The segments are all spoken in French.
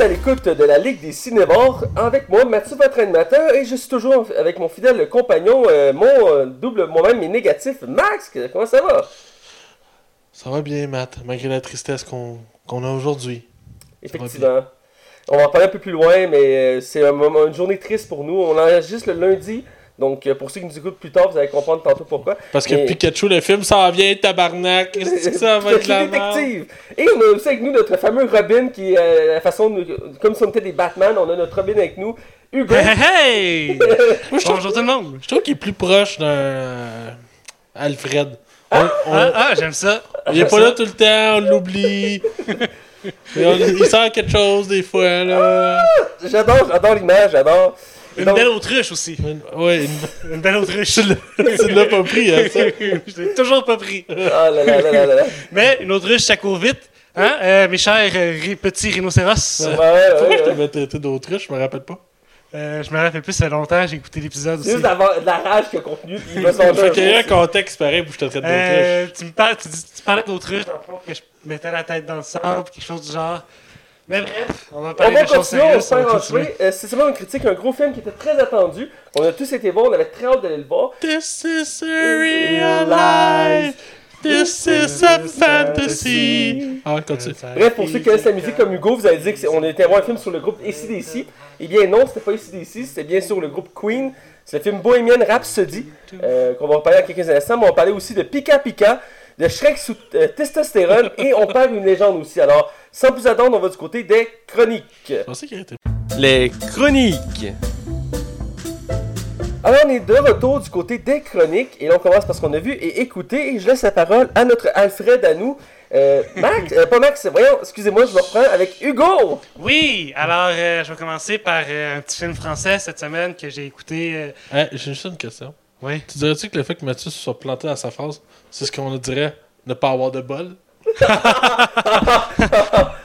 à l'écoute de la Ligue des Cinémores avec moi, Mathieu, votre animateur, et je suis toujours avec mon fidèle compagnon, euh, mon euh, double moi-même et négatif, Max. Comment ça va? Ça va bien, Matt, malgré la tristesse qu'on qu'on a aujourd'hui. Effectivement. On va en parler un peu plus loin, mais euh, c'est un une journée triste pour nous. On enregistre le lundi, donc euh, pour ceux qui nous écoutent plus tard, vous allez comprendre tantôt pourquoi. Parce que Mais- Pikachu, le film, ça vient, tabarnak. Qu'est-ce que ça va être la merde? détective. Et on a aussi avec nous notre fameux Robin qui, euh, la façon, de- comme si on était des Batman, on a notre Robin avec nous, Hugo. Hey, hey! Moi, je trouve, Bonjour tout le monde! je trouve qu'il est plus proche d'un euh, Alfred. On- on- Ah, ah, j'aime ça! il est pas là tout le temps, on l'oublie. Il sert quelque chose des fois, là. J'adore, j'adore l'image, j'adore. Une Donc- belle autruche aussi! Ouais, une- Une belle autruche! tu l'as- pas pris, hein, ça? Je l'ai toujours pas pris! Ah là là là là. Mais une autruche, ça court vite! Hein, euh, mes chers euh, petits rhinocéros? Ouais, ouais, Pourquoi ouais, je t'avais traité d'autruche, je me rappelle pas. Euh, je me rappelle plus, ça fait longtemps, j'ai écouté l'épisode C'est aussi. juste d'avoir de la rage qu'il y a contenu, il Fait un qu'il y a un contexte pareil où je te traite d'autruche. Euh, tu me parles, tu, dis- tu parlais fond, que je mettais la tête dans le sable, quelque chose du genre. Mais bref, on va On parler va choses on va sérieuses. on va faire continuer. Euh, C'est seulement une critique, un gros film qui était très attendu. On a tous été voir, on avait très hâte d'aller le voir. This is a real life. This is a fantasy. Ah, continue. Bref, pour ceux qui connaissent la musique comme Hugo, vous avez dit qu'on était voir un film sur le groupe ACDC. Eh bien non, c'était pas ACDC, c'était bien sûr le groupe Queen. C'est le film Bohemian Rhapsody, euh, qu'on va en parler dans quelques instants. Mais on va parler aussi de Pika Pika, de Shrek sous euh, testostérone, et on parle d'une légende aussi. Alors, sans plus attendre, on va du côté des chroniques. Je pensais qu'il était. Les chroniques. Alors, on est de retour du côté des chroniques, et là, on commence parce qu'on a vu et écouté, et je laisse la parole à notre Alfred à nous. Euh, Max, euh, pas Max, voyons, excusez-moi, je me reprends avec Hugo. Oui, alors euh, je vais commencer par euh, un petit film français cette semaine que j'ai écouté. euh, Hey, J'ai juste une question. Oui. Tu dirais-tu que le fait que Mathieu se soit planté à sa phrase, c'est ce qu'on dirait ne pas avoir de bol?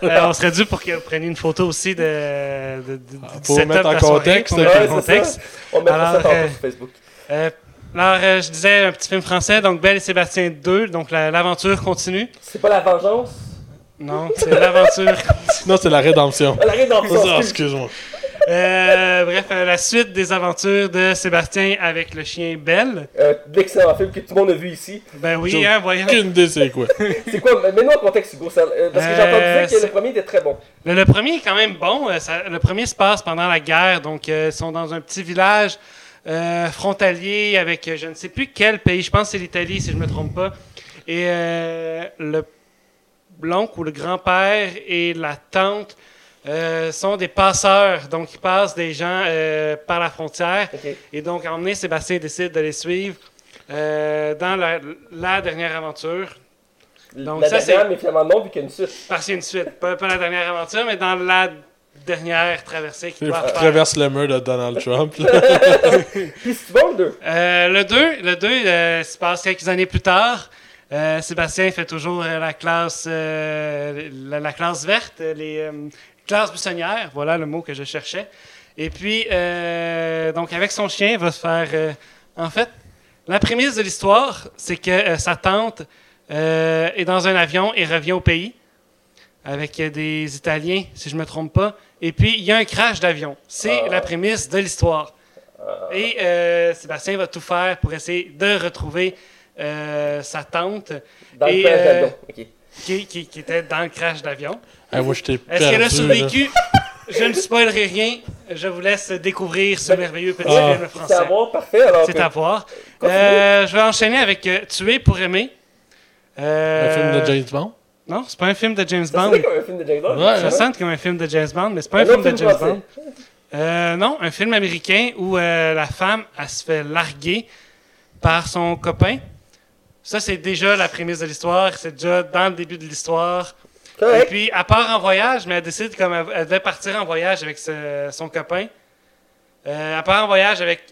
Euh, on serait dû pour que vous preniez une photo aussi de, de, de- du Pour mettre de en la soirée, contexte, pour Ouais, contexte. On mettra ça Alors, tantôt euh, sur Facebook. Euh, alors, euh, je disais un petit film français, donc Belle et Sébastien 2, donc la- l'aventure continue. C'est pas la vengeance, Non, c'est l'aventure. Non, c'est la rédemption. la rédemption. Ah, excuse. excuse-moi. Euh, bref, la suite des aventures de Sébastien avec le chien Belle. Euh, D'excellents films que tout le monde a vu ici. Ben oui, J'ai hein, voyons. Aucune idée c'est quoi. C'est quoi? Mets-nous en contexte, Hugo. ça- euh, parce que j'ai Euh, entendu dire que le premier était très bon. Le, le premier est quand même bon. ça- le premier se passe pendant la guerre, donc euh, ils sont dans un petit village euh, frontalier avec euh, je ne sais plus quel pays. Je pense que c'est l'Italie, si je me trompe pas. Et euh, le l'oncle ou le grand-père et la tante euh, sont des passeurs, donc ils passent des gens euh, par la frontière. Et donc, à donné, Sébastien décide de les suivre euh, dans la, la dernière aventure. Donc, la ça, dernière, mais finalement non, vu qu'il y a une suite. Parce qu'il y a une suite. Pas, pas la dernière aventure, mais dans la dernière traversée qu'ils doivent faire. traverses le mur de Donald Trump. Puis c'est bon le 2. Euh, le 2, le 2 euh, se passe quelques années plus tard. Euh, Sébastien fait toujours euh, la classe euh, la, la classe verte, euh, les classes buissonnières, voilà le mot que je cherchais. Et puis, euh, donc avec son chien, il va se faire... euh, en fait, la prémisse de l'histoire, c'est que euh, sa tante est dans un avion et revient au pays avec des Italiens, si je ne me trompe pas. Et puis, il y a un crash d'avion. C'est Ah. la prémisse de l'histoire. Et euh, Sébastien va tout faire pour essayer de retrouver sa tante Dans Et, le crash d'avion. Ok. qui, qui- qui était dans le crash d'avion. Ah, moi, je t'ai Est-ce qu'elle a survécu? Je ne spoilerai rien. Je vous laisse découvrir ce merveilleux petit Ah. film C'est français. à voir, parfait. Alors, C'est à voir. Continue. Euh, je vais enchaîner avec euh, Tuer pour aimer. Euh, Un film de James Bond? Non, c'est pas un film de James Ça Bond. sonne comme un film de James Bond. Ouais, Ça sonne comme un film de James Bond, mais c'est pas un, Un film de film James français. Bond. Euh, non, un film américain où euh, la femme, elle se fait larguer par son copain. Ça, c'est déjà la prémisse de l'histoire. C'est déjà dans le début de l'histoire. Et puis, elle part en voyage, mais elle décide comme elle, elle devait partir en voyage avec ce- son copain. Euh, elle part en voyage avec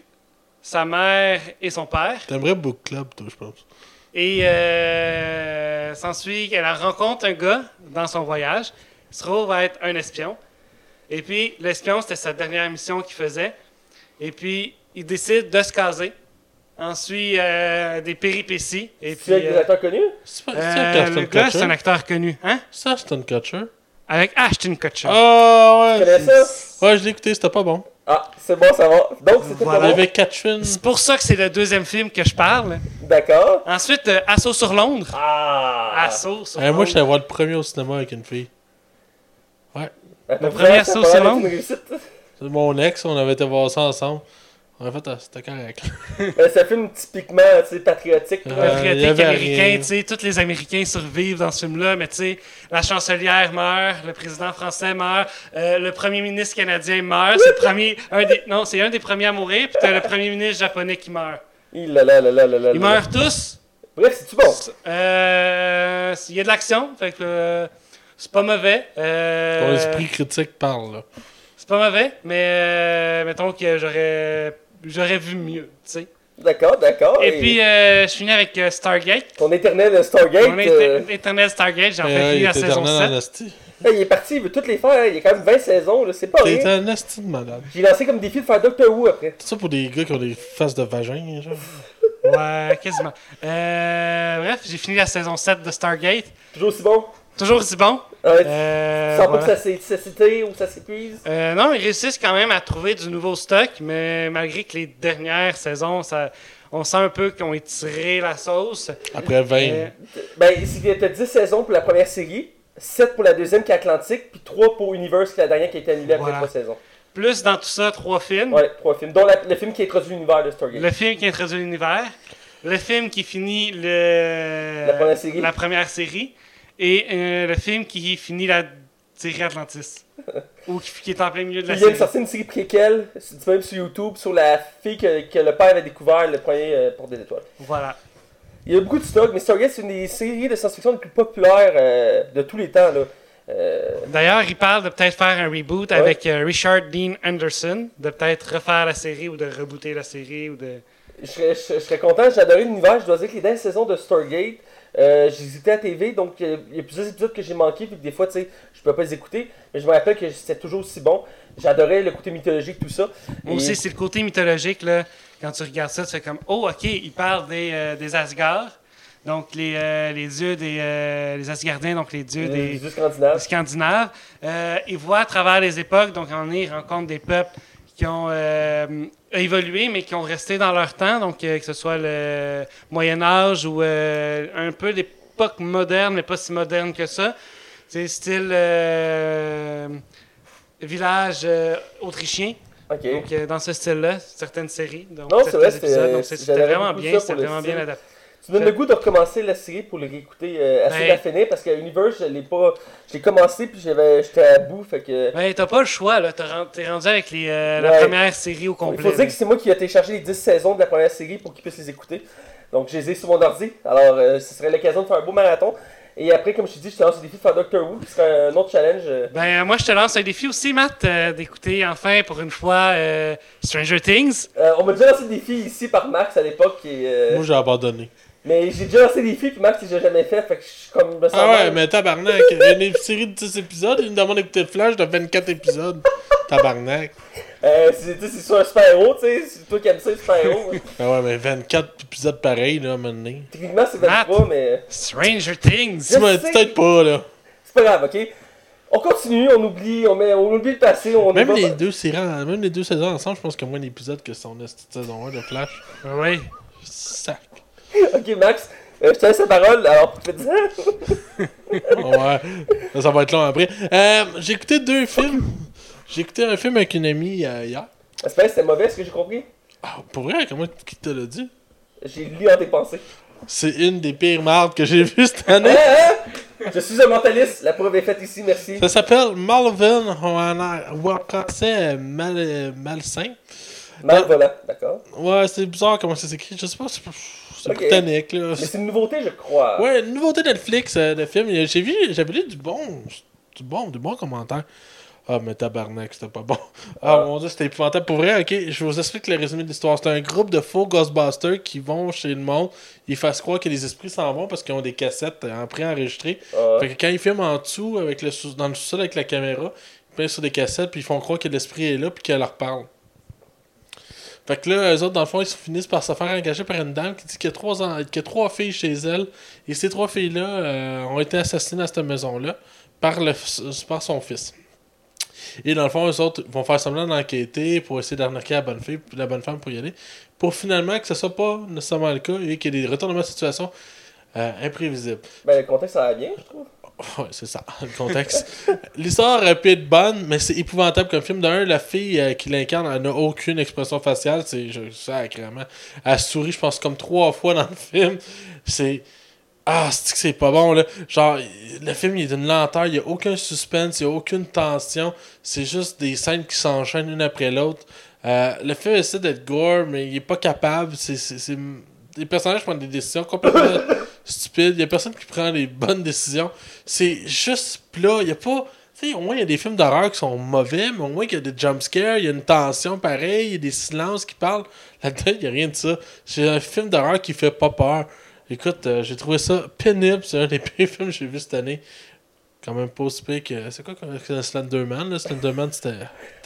sa mère et son père. T'aimerais Book Club, toi, je pense. Et euh, s'ensuit qu'elle rencontre un gars dans son voyage. Il se trouve à être un espion. Et puis, l'espion, c'était sa dernière mission qu'il faisait. Et puis, il décide de se caser. Ensuite, euh, des péripéties. Et puis, C'est avec des euh, acteurs connus? C'est pas euh, un le Ashton gars, c'est un Kutcher? acteur connu. Hein? C'est Ashton Kutcher? avec Ashton Kutcher. Ah Tu connais ouais. ça? Ouais, je l'ai écouté, c'était pas bon. Ah, c'est bon, ça va. Donc, c'était Voilà. pas bon. Avec Catherine. C'est pour ça que c'est le deuxième film que je parle. D'accord. Ensuite, euh, Assaut sur Londres. Ah! Assaut sur Eh, moi, je Londres. suis allé voir le premier au cinéma avec une fille. Le premier assaut sur Londres. C'est mon ex, on avait été voir ça ensemble. En fait, ah, c'était correct. Euh, C'est un film typiquement patriotique. Euh, patriotique avait américain, rien. tu sais, tous les Américains survivent dans ce film-là, mais tu sais, la chancelière meurt, le président français meurt, euh, le premier ministre canadien meurt, c'est le premier, un des, non, c'est un des premiers à mourir, puis t'as le premier ministre japonais qui meurt. Il là là là Ils meurent tous. Bref, c'est-tu bon? Euh, Il y a de l'action, fait que euh, c'est pas mauvais. Euh, Ton esprit critique parle, là. C'est pas mauvais, mais euh, mettons que j'aurais j'aurais vu mieux, tu sais. D'accord, d'accord. Et puis, euh, je finis avec euh, Stargate. Ton éternel Stargate, Mon euh, Internet Stargate, j'ai enfin Euh, fini il la saison éternel 7. en asti. hey, il est parti, il veut toutes les faire. hein. Il y a quand même 20 saisons, c'est pas T'es rien. un asti de malade. J'ai lancé comme défi de faire Doctor Who après. C'est ça pour des gars qui ont des faces de vagin, genre. Ouais, quasiment. Euh, bref, j'ai fini la saison 7 de Stargate. Toujours aussi bon? Toujours aussi bon? Ouais, Euh, tu sens pas voilà. que ça s'étire ou ça s'épuise? Euh, non, ils réussissent quand même à trouver du nouveau stock, mais malgré que les dernières saisons, ça, on sent un peu qu'ils ont étiré la sauce. Après 20. Euh, Ben, il y a 10 saisons pour la première série, 7 pour la deuxième qui est Atlantique, puis 3 pour Universe qui est la dernière qui a été annulée après Voilà. 3 saisons. plus dans tout ça, trois films. Ouais, 3 films. Dont la- le film qui introduit l'univers de Stargate. Le film qui introduit l'univers, le film qui finit le... La première série. la première série, et euh, le film qui finit la série Atlantis. ou qui, qui est en plein milieu de la il vient de série. sortir une série préquelle, disponible sur YouTube, sur la fille que, que le père avait découvert le premier euh, pour des étoiles. Voilà. Il y a beaucoup de stock, mais Stargate, c'est une des séries de science-fiction les plus populaires euh, de tous les temps. Euh, D'ailleurs, il parle de peut-être faire un reboot Ouais. avec Richard Dean Anderson, de peut-être refaire la série ou de rebooter la série ou de. je, serais, je- je serais content, j'ai adoré l'univers. Je dois dire que les dernières saisons de Stargate, euh, à TV, donc il y a plusieurs épisodes que j'ai manqués, puis que des fois, tu sais, je peux pas les écouter. Mais je me rappelle que c'était toujours aussi bon. J'adorais le côté mythologique, tout ça. Moi Et- aussi, c'est le côté mythologique, là. Quand tu regardes ça, tu fais comme Oh, ok, il parle des, euh, des Asgard. Donc, les, euh, les dieux des. euh, les Asgardiens, donc les dieux les des. dieux scandinaves. Scandinaves. Euh, ils voient à travers les époques, donc on y rencontre des peuples qui ont euh, évolué, mais qui ont resté dans leur temps, donc euh, que ce soit le Moyen Âge ou euh, un peu l'époque moderne, mais pas si moderne que ça. C'est style village autrichien, Ok. donc dans ce style-là, certaines séries. Donc, Non, c'est vrai, c'était- vraiment bien, c'était vraiment bien adapté. Tu me donnes le goût de recommencer la série pour le réécouter euh, assez Ben- la finir parce que Universe, je l'ai pas. J'ai commencé puis j'avais j'étais à bout. Fait que. Ben, t'as pas le choix, là. T'es rendu avec les, euh, la Ouais. première série au Il complet. faut dire que c'est moi qui ai téléchargé les 10 saisons de la première série pour qu'ils puissent les écouter. Donc je les ai sur mon ordi. Alors euh, ce serait l'occasion de faire un beau marathon. Et après, comme je te dis, je te lance le défi de faire Doctor Who, qui serait un autre challenge. euh, Ben, moi, je te lance un défi aussi, Matt, euh, d'écouter enfin pour une fois euh, Stranger Things. euh, on m'a déjà lancé le défi ici par Max à l'époque. et, euh, Moi, j'ai abandonné. Mais j'ai déjà lancé le défi, puis Max, il l'a jamais fait. Fait que je suis comme. me sens Ah ouais, mal. mais tabarnak, il y a une série de 10 épisodes, il me demande d'écouter Flash de 24 épisodes. Tabarnak. Euh, c'est tu sais, c'est sur un super-héros, tu sais. C'est toi qui aimes ça, les super-héros. hein. Ah ouais, mais 24 épisodes pareils, là, à un moment donné. Techniquement, c'est 23, mais. Stranger Things. Peut-être pas, là. C'est pas grave, ok? On continue, on oublie, on, met, on oublie le passé, on Même les, pas- deux séries, même les deux saisons ensemble, je pense qu'il y a moins d'épisodes que son saison 1 de Flash. Oui. Sac. Ok, Max, euh, je te laisse la parole, alors dire. Ouais, ça, va être long après. Euh, j'ai écouté deux films. J'ai écouté un film avec une amie euh, hier. J'espère que c'était mauvais ce que j'ai compris. Ah, pour vrai, comment qui te l'a dit? J'ai lu en tes pensées. C'est une des pires mardes que j'ai vues cette année. hein? Je suis un mentaliste, la preuve est faite ici, merci. Ça s'appelle Malvin mal, euh, Malsain. Mal volant, d'accord. Ouais, c'est bizarre comment ça s'écrit. Je sais pas, c'est c'est Ok. britannique là. Mais c'est une nouveauté, je crois. Ouais, une nouveauté Netflix euh, de film. J'ai vu, j'avais lu du bon, du bon, du bon commentaire. Ah, mais tabarnak, c'était pas bon. Ah, Ah. mon dieu, c'était épouvantable. Pour vrai, ok, je vous explique le résumé de l'histoire. C'est un groupe de faux Ghostbusters qui vont chez le monde. Ils fassent croire que les esprits s'en vont parce qu'ils ont des cassettes en préenregistrées. Ah, Fait que quand ils filment en dessous, avec le sous- dans le sous-sol avec la caméra, ils sur des cassettes, puis ils font croire que l'esprit est là, puis qu'elle leur parle. Fait que là, eux autres, dans le fond, ils finissent par se faire engager par une dame qui dit qu'il y a trois, qu'il y a trois filles chez elle. Et ces trois filles-là euh, ont été assassinées dans cette maison-là par, le, par son fils. Et dans le fond, eux autres vont faire semblant d'enquêter pour essayer d'arnaquer la bonne fille, la bonne femme pour y aller. Pour finalement que ce soit pas nécessairement le cas et qu'il y ait des retournements de situation euh, imprévisibles. Ben, le contexte, ça va bien, je trouve. Ouais, c'est ça, le contexte. L'histoire pu être bonne, mais c'est épouvantable comme film. D'un, la fille euh, qui l'incarne, elle n'a aucune expression faciale. C'est sacrément. Elle sourit, je pense, comme trois fois dans le film. C'est. Ah, c'est que c'est pas bon, là? Genre, le film, il est d'une lenteur, il n'y a aucun suspense, il n'y a aucune tension. C'est juste des scènes qui s'enchaînent une après l'autre. Euh, le film essaie d'être gore, mais il est pas capable. C'est. c'est- Les personnages prennent des décisions complètement stupides. Il y a personne qui prend les bonnes décisions. C'est juste plat. Il a pas. Tu au moins, il y a des films d'horreur qui sont mauvais, mais au moins, il y a des jumpscares, il y a une tension pareille, il y a des silences qui parlent. Là-dedans, il n'y a rien de ça. C'est un film d'horreur qui fait pas peur. Écoute, euh, j'ai trouvé ça pénible. C'est un des pires films que j'ai vu cette année. Quand même pas aussi que. C'est quoi que Slenderman là? Slenderman, c'était.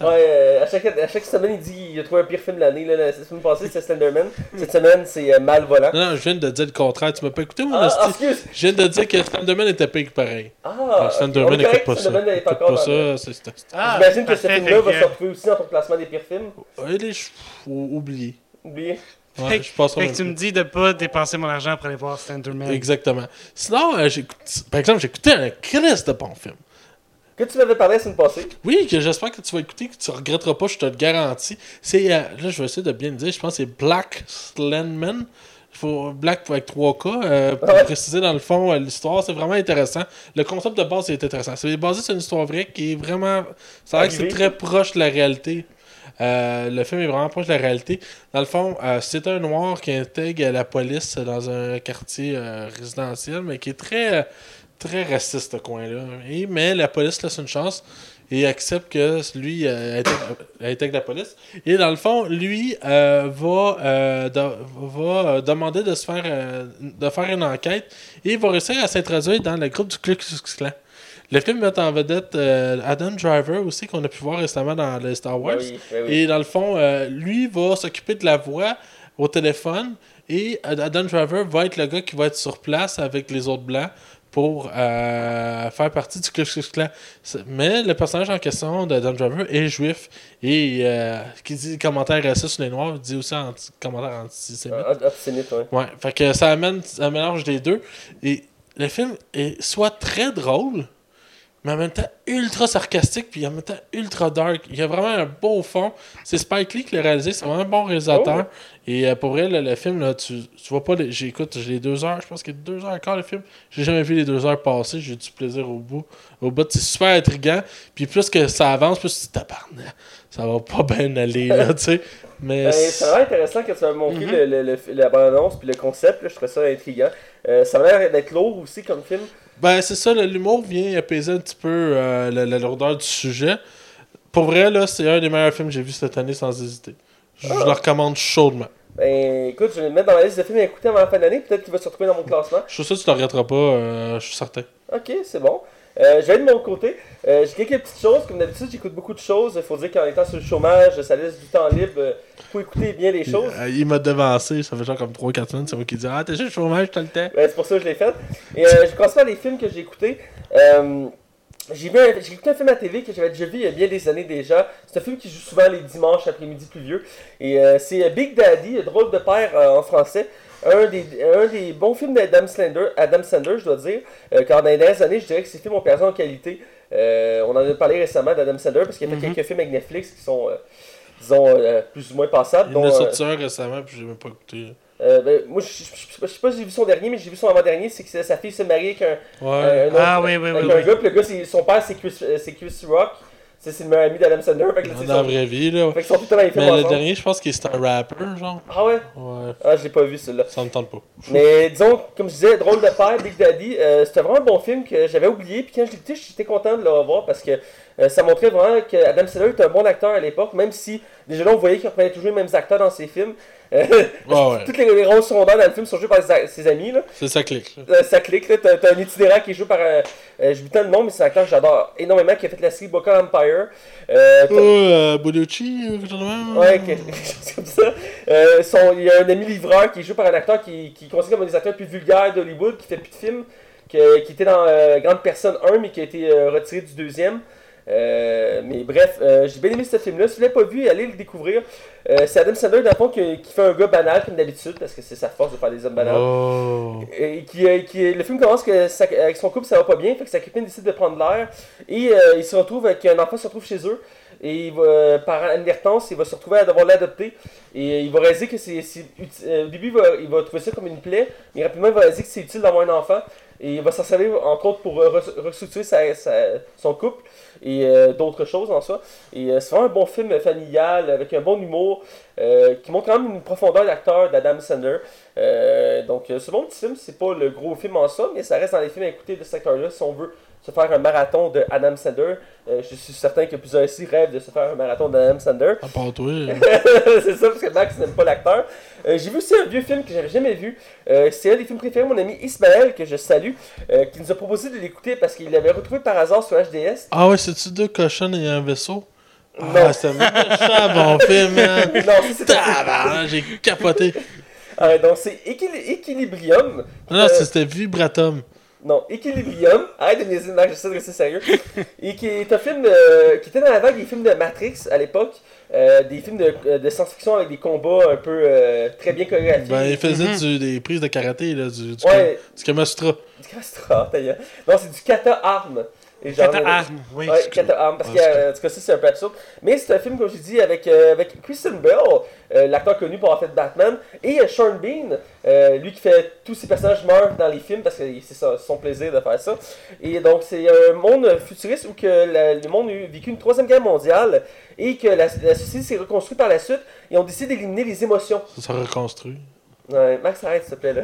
Ouais, euh, à, chaque, à chaque semaine, il dit qu'il a trouvé un pire film de l'année. La semaine passée, c'était Slenderman. Cette semaine, c'est euh, Malvolant. Non, non, je viens de dire le contraire. Tu m'as pas écouté, mon Ah, ah, excuse! Je viens de dire que Slenderman était pire pareil. Ah! Slenderman, on est écoute correct, pas ça. Écoute pas ça. Ah, J'imagine que ce film-là va se retrouver aussi dans ton classement des pires films. Ouais, les oublier. Oubliez. Ouais, Fait je pense Fait que tu me dis de pas dépenser mon argent pour aller voir Slenderman. Exactement. Sinon, euh, j'écoute- par exemple, j'ai écouté un Christ de bon film. Que tu m'avais parlé la semaine passée. Oui, que j'espère que tu vas écouter, que tu regretteras pas, je te le garantis. C'est, euh, là, je vais essayer de bien le dire, je pense que c'est Black faut Black avec 3K. euh, pour Ouais. préciser dans le fond euh, l'histoire, c'est vraiment intéressant. Le concept de base est intéressant. C'est basé sur une histoire vraie qui est vraiment. Ça a l'air que c'est très proche de la réalité. Euh, le film est vraiment proche de la réalité. Dans le fond, euh, c'est un noir qui intègre la police dans un quartier euh, résidentiel, mais qui est très, très raciste, ce coin-là. Mais la police laisse une chance et accepte que lui intègre, intègre la police. Et dans le fond, lui va, va demander de se faire, de faire une enquête et il va réussir à s'introduire dans le groupe du Klux Klan. Le film met en vedette euh, Adam Driver aussi, qu'on a pu voir récemment dans les Star Wars. Ben oui, ben oui. Et dans le fond, euh, lui va s'occuper de la voix au téléphone et Adam Driver va être le gars qui va être sur place avec les autres blancs pour euh, faire partie du Ku Klux Mais le personnage en question d'Adam Driver est juif et euh, qui dit des commentaires racistes sur les noirs, dit aussi anti commentaires antisémites. Ah, Obstinate, ouais. Ouais, fait que ça amène un mélange des deux. Et le film est soit très drôle, mais en même temps ultra sarcastique, puis en même temps ultra dark. Il y a vraiment un beau fond. C'est Spike Lee qui l'a réalisé, c'est vraiment un bon réalisateur. Oh. Et euh, pour vrai, le, film, là, tu, tu vois pas, les- j'écoute, j'ai les deux heures, je pense qu'il y a deux heures encore le film. J'ai jamais vu les deux heures passer, j'ai du plaisir au bout. Au bout, c'est super intriguant. Puis plus que ça avance, plus tu tabarnak, ça va pas bien aller, là, tu sais. Mais. Ben, c'est vraiment intéressant que tu m'as montré Mhm. le, le, le- la bande-annonce puis le concept. Là, je trouvais ça intriguant. Euh, ça a l'air d'être lourd aussi comme film. Ben, c'est ça, l'humour vient apaiser un petit peu euh, la, la lourdeur du sujet. Pour vrai, là, c'est un des meilleurs films que j'ai vu cette année sans hésiter. Je, je le recommande chaudement. Ben écoute, je vais le mettre dans ma liste de films à écouter avant la fin d'année. Peut-être qu'il va se retrouver dans mon classement. Je suis sûr que tu ne le regretteras pas, euh, je suis certain. Ok, c'est bon. Euh, je vais de mon côté. Euh, j'ai quelques petites choses. Comme d'habitude, j'écoute beaucoup de choses. Il faut dire qu'en étant sur le chômage, ça laisse du temps libre euh, pour écouter bien les choses. Euh, il m'a devancé, ça fait genre comme 3-4 semaines, c'est moi qui dis Ah, t'es juste au chômage, t'as le temps. Ouais, c'est pour ça que je l'ai fait. Et je commence par les films que j'ai écoutés. J'ai vu un- j'ai écouté un film à TV que j'avais déjà vu il y a bien des années déjà. C'est un film qui joue souvent les dimanches après-midi pluvieux. Et euh, c'est Big Daddy, drôle de père euh, en français. Un des, un des bons films d'Adam Sandler, Adam Sandler, je dois dire. Euh, car dans les dernières années, je dirais que ces films ont perdu en qualité. Euh, on en a parlé récemment d'Adam Sandler parce qu'il a fait Mhm. quelques films avec Netflix qui sont, euh, disons, euh, plus ou moins passables. Il en dont, a euh, sorti un récemment, puis j'ai même pas écouté. ben, moi, je je- je- je sais pas si j'ai vu son dernier, mais j'ai vu son avant-dernier. C'est que sa fille se marie avec un, Ouais. un autre- Ah oui, oui, avec oui, un oui. gars, puis le gars, c'est- son père, c'est Chris, c'est Chris Rock. C'est c'est le meilleur ami d'Adam Sandler. Fait que c'est dans la son- vraie vie, là. fait qu'ils sont tout le temps dans les films Mais le dernier, je pense qu'il est un rapper, genre. Ah ouais? Ouais, Ah, je l'ai pas vu celui-là. ça me tente pas. Mais disons, comme je disais, Drôle de père, Big Daddy, euh, c'était vraiment un bon film que j'avais oublié. Puis quand je l'ai écouté, j'étais content de le revoir parce que euh, ça montrait vraiment que Adam Sandler était un bon acteur à l'époque, même si déjà là on voyait qu'il reprenait toujours les mêmes acteurs dans ses films. Euh, Ouais. Toutes les, les rôles secondaires dans le film sont joués par ses, ses amis. Là. C'est ça clique, là. Euh, ça clique, là. T'as, un itinérant qui est joué par. Euh, euh, J'oublie tant le nom, mais c'est un acteur que j'adore énormément qui a fait la série Boca Empire. Euh, Oh, euh, Bonucci, euh? Ouais, quelque chose comme ça. Euh, il y a un ami livreur qui est joué par un acteur qui, qui est considéré comme un des acteurs les plus vulgaires d'Hollywood, qui fait plus de films. que- qui était dans euh, Grande Personne 1, mais qui a été euh, retiré du deuxième. Euh, mais bref, euh, j'ai bien aimé ce film-là. Si vous ne l'avez pas vu, allez le découvrir. Euh, c'est Adam Sandler, dans le fond, qui, qui fait un gars banal, comme d'habitude, parce que c'est sa force de faire des hommes banals. Oh. Et qui, qui- le film commence que avec son couple ça va pas bien, fait que sa copine décide de prendre l'air et il se retrouve avec un enfant se retrouve chez eux et il va, par inadvertance il va se retrouver à devoir l'adopter et il va réaliser que c'est au début il va, il va trouver ça comme une plaie mais rapidement il va réaliser que c'est utile d'avoir un enfant et il va s'en servir entre autres pour re- restructurer son couple et euh, d'autres choses en soi. Et euh, c'est vraiment un bon film familial avec un bon humour euh, qui montre quand même une profondeur d'acteur d'Adam Sandler. Donc, ce bon petit film, c'est pas le gros film en soi, mais ça reste dans les films à écouter de ce secteur-là si on veut se faire un marathon de Adam Sandler. Euh, je suis certain que plusieurs ici rêvent de se faire un marathon d'Adam Sandler. À part toi. c'est ça, parce que Max n'aime pas l'acteur. Euh, J'ai vu aussi un vieux film que j'avais jamais vu. Euh, c'est un des films préférés de mon ami Ismaël, que je salue, qui nous a proposé de l'écouter parce qu'il l'avait retrouvé par hasard sur HDS. Ah ouais, c'est-tu deux cochons et un vaisseau? Non. Ah, c'était un bon film, man. non, ça c'était. Tabarnak, j'ai capoté. Euh, donc, c'est Équil- Equilibrium. Non, non, Euh, c'était Vibratum. Non, Equilibrium. Arrête de me niaiser, Max, j'essaie de rester sérieux. Et qui est un film euh, qui était dans la vague des films de Matrix à l'époque. Euh, des films de, euh, de science-fiction avec des combats un peu euh, très bien chorégraphiés. Ben, il faisait Mhm. du- des prises de karaté, là, du, du, Ouais, du Kamastra. du ta gueule. Non, c'est du kata arm. Et genre, Kata euh, oui. Ouais, parce Ah, que, euh, en tout cas, ça, c'est un peu absurde. Mais c'est un film, comme je dis, avec, euh, avec Kristen Bell, euh, l'acteur connu pour avoir fait Batman, et euh, Sean Bean, euh, lui qui fait tous ses personnages meurent dans les films, parce que c'est son plaisir de faire ça. Et donc, c'est un monde futuriste où que la- le monde a vécu une troisième guerre mondiale, et que la, la société s'est reconstruite par la suite, et ont décidé d'éliminer les émotions. Ça s'est reconstruit. Ouais, Max, arrête s'il te plaît là.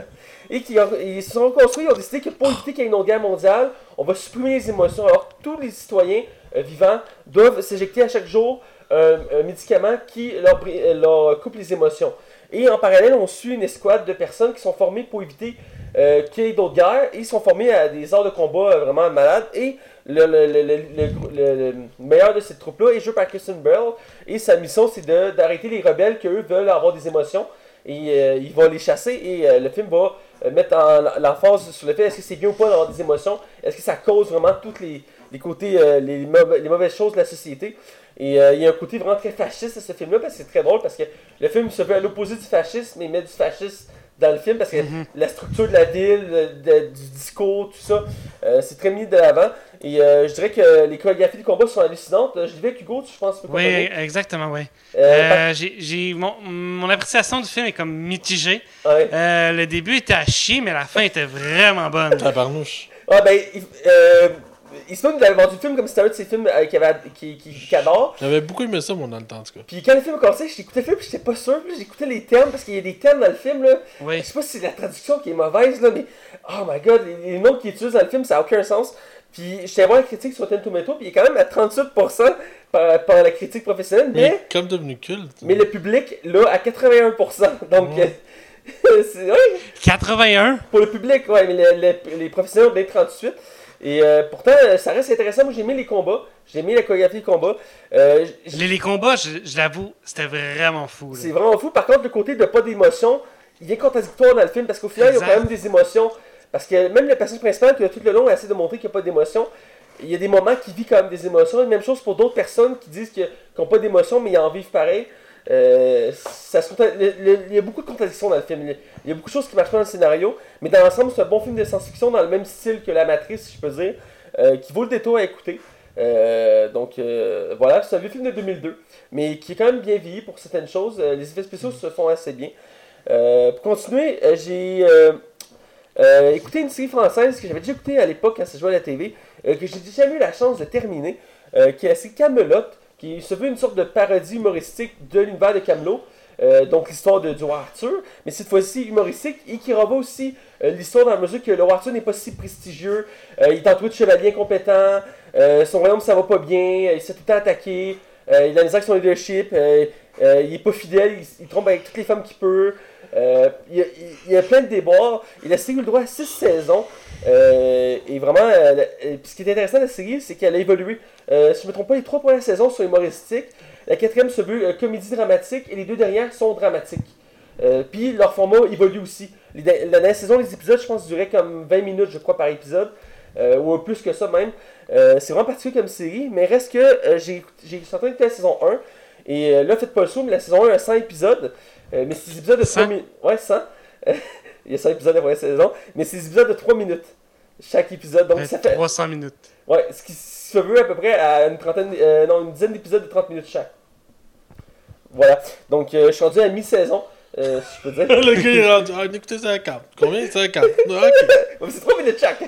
Et qui ils se sont reconstruits, ils ont décidé que pour éviter qu'il y ait une autre guerre mondiale, on va supprimer les émotions. Alors tous les citoyens euh, vivants doivent s'éjecter à chaque jour un, un médicament qui leur, euh, coupe les émotions. Et en parallèle, on suit une escouade de personnes qui sont formées pour éviter euh, qu'il y ait d'autres guerres. Ils sont formés à des arts de combat euh, vraiment malades. Et le, le- le- le- le- le- le meilleur de cette troupe-là est joué par Kristen Bell. Et sa mission, c'est d'arrêter les rebelles qui, eux, veulent avoir des émotions et euh, il va les chasser et euh, le film va euh, mettre en l'emphase sur le fait est-ce que c'est bien ou pas d'avoir des émotions? Est-ce que ça cause vraiment tous les, côtés les, mauvais- les mauvaises choses de la société? Et il y a un côté vraiment très fasciste à ce film là parce que c'est très drôle parce que le film se veut à l'opposé du fascisme mais met du fascisme dans le film parce que la structure de la ville, de- du discours, tout ça, euh, c'est très mis de l'avant. Et euh, je dirais que les chorégraphies de combat sont hallucinantes. Je l'ai vu avec Hugo, je pense que tu peux Oui, exactement, oui. Euh, par- Euh, mon, mon appréciation du film est comme mitigée. ouais. Euh, le début était à chier, mais la fin était vraiment bonne. Tabarnouche. Ah ben, il- Eastman nous avait vendu le film comme si c'était un de ses films euh, qu'il avait- qui, qui, qu'il adore. J'avais beaucoup aimé ça, moi, dans le temps, en tout cas. Puis quand le film a commencé, j'écoutais le film puis j'étais pas sûr. Puis j'écoutais les thèmes parce qu'il y a des thèmes dans le film là. Oui. Je sais pas si c'est la traduction qui est mauvaise là, mais oh my god, les, les noms qu'ils utilisent dans le film, ça a aucun sens. Puis j'étais voir la critique sur Rotten Tomato, puis il est quand même à 38% par, par la critique professionnelle, Il mais, est comme devenu culte. mais le public là à 81%. Donc Ouais. euh, c'est ouais, 81. pour le public, ouais, mais le- le- les professionnels ont bien 38. Et euh, pourtant, euh, ça reste intéressant. Moi, j'ai aimé les combats. J'ai aimé la chorégraphie des combats. Euh, Les, les combats, je, je l'avoue, c'était vraiment fou. c'est vraiment fou. Par contre, le côté de pas d'émotion, il est contradictoire dans le film parce qu'au final, il y a quand même des émotions. Parce que même le personnage principal, qui a tout le long essaie de montrer qu'il n'y a pas d'émotion, il y a des moments qui vit quand même des émotions. Et même chose pour d'autres personnes qui disent qu'ils n'ont pas d'émotion, mais ils en vivent pareil. Euh, ça il y a beaucoup de contradictions dans le film. Il y a beaucoup de choses qui marchent pas dans le scénario. Mais dans l'ensemble, c'est un bon film de science-fiction dans le même style que La Matrice, si je peux dire, euh, qui vaut le détour à écouter. Euh, donc voilà, c'est un vieux film de 2002, mais qui est quand même bien vieilli pour certaines choses. Les effets spéciaux se font assez bien. Pour continuer, j'ai écouté une série française que j'avais déjà écoutée à l'époque quand ça jouait à la TV, que j'ai déjà eu la chance de terminer, qui est la série qui se veut une sorte de parodie humoristique de l'univers de Camelot. Euh, donc l'histoire de, du roi Arthur, mais cette fois-ci humoristique et qui revoit aussi euh, l'histoire dans la mesure que le roi Arthur n'est pas si prestigieux, euh, il est entouré de chevaliers incompétents, euh, son royaume ça va pas bien, il se fait tout le temps attaquer, euh, il a des son leadership, il est pas fidèle, il trompe avec toutes les femmes qu'il peut, euh, il, y a, il- a plein de déboires, il a eu le droit à 6 saisons, euh, et vraiment, euh, ce qui est intéressant de la série, c'est qu'elle a évolué. Si je ne me trompe pas, les trois premières saisons sont humoristiques. La quatrième se veut comédie dramatique et les deux dernières sont dramatiques. Puis leur format évolue aussi. La dernière saison, les épisodes, je pense, duraient comme 20 minutes, je crois, par épisode. ou plus que ça même. C'est vraiment particulier comme série, mais reste que euh, j'ai j'ai sorti la saison 1. Et là, faites pas le saut, mais la saison 1 a 100 épisodes. Euh, mais c'est des épisodes de 3 100? minutes. Ouais, 100. Il y a 100 épisodes la première saison. Mais c'est des épisodes de 3 minutes. Chaque épisode. Donc ça fait. 300 minutes. Ouais, ce qui se veut à peu près à une trentaine, euh, non, une dizaine d'épisodes de 30 minutes chaque. Voilà. Donc, euh, je suis rendu à mi-saison, euh, si je peux dire. le gars il est rendu. Ah, écoutez 50. Combien? 50 Ok. Ouais, C'est 3 minutes chaque.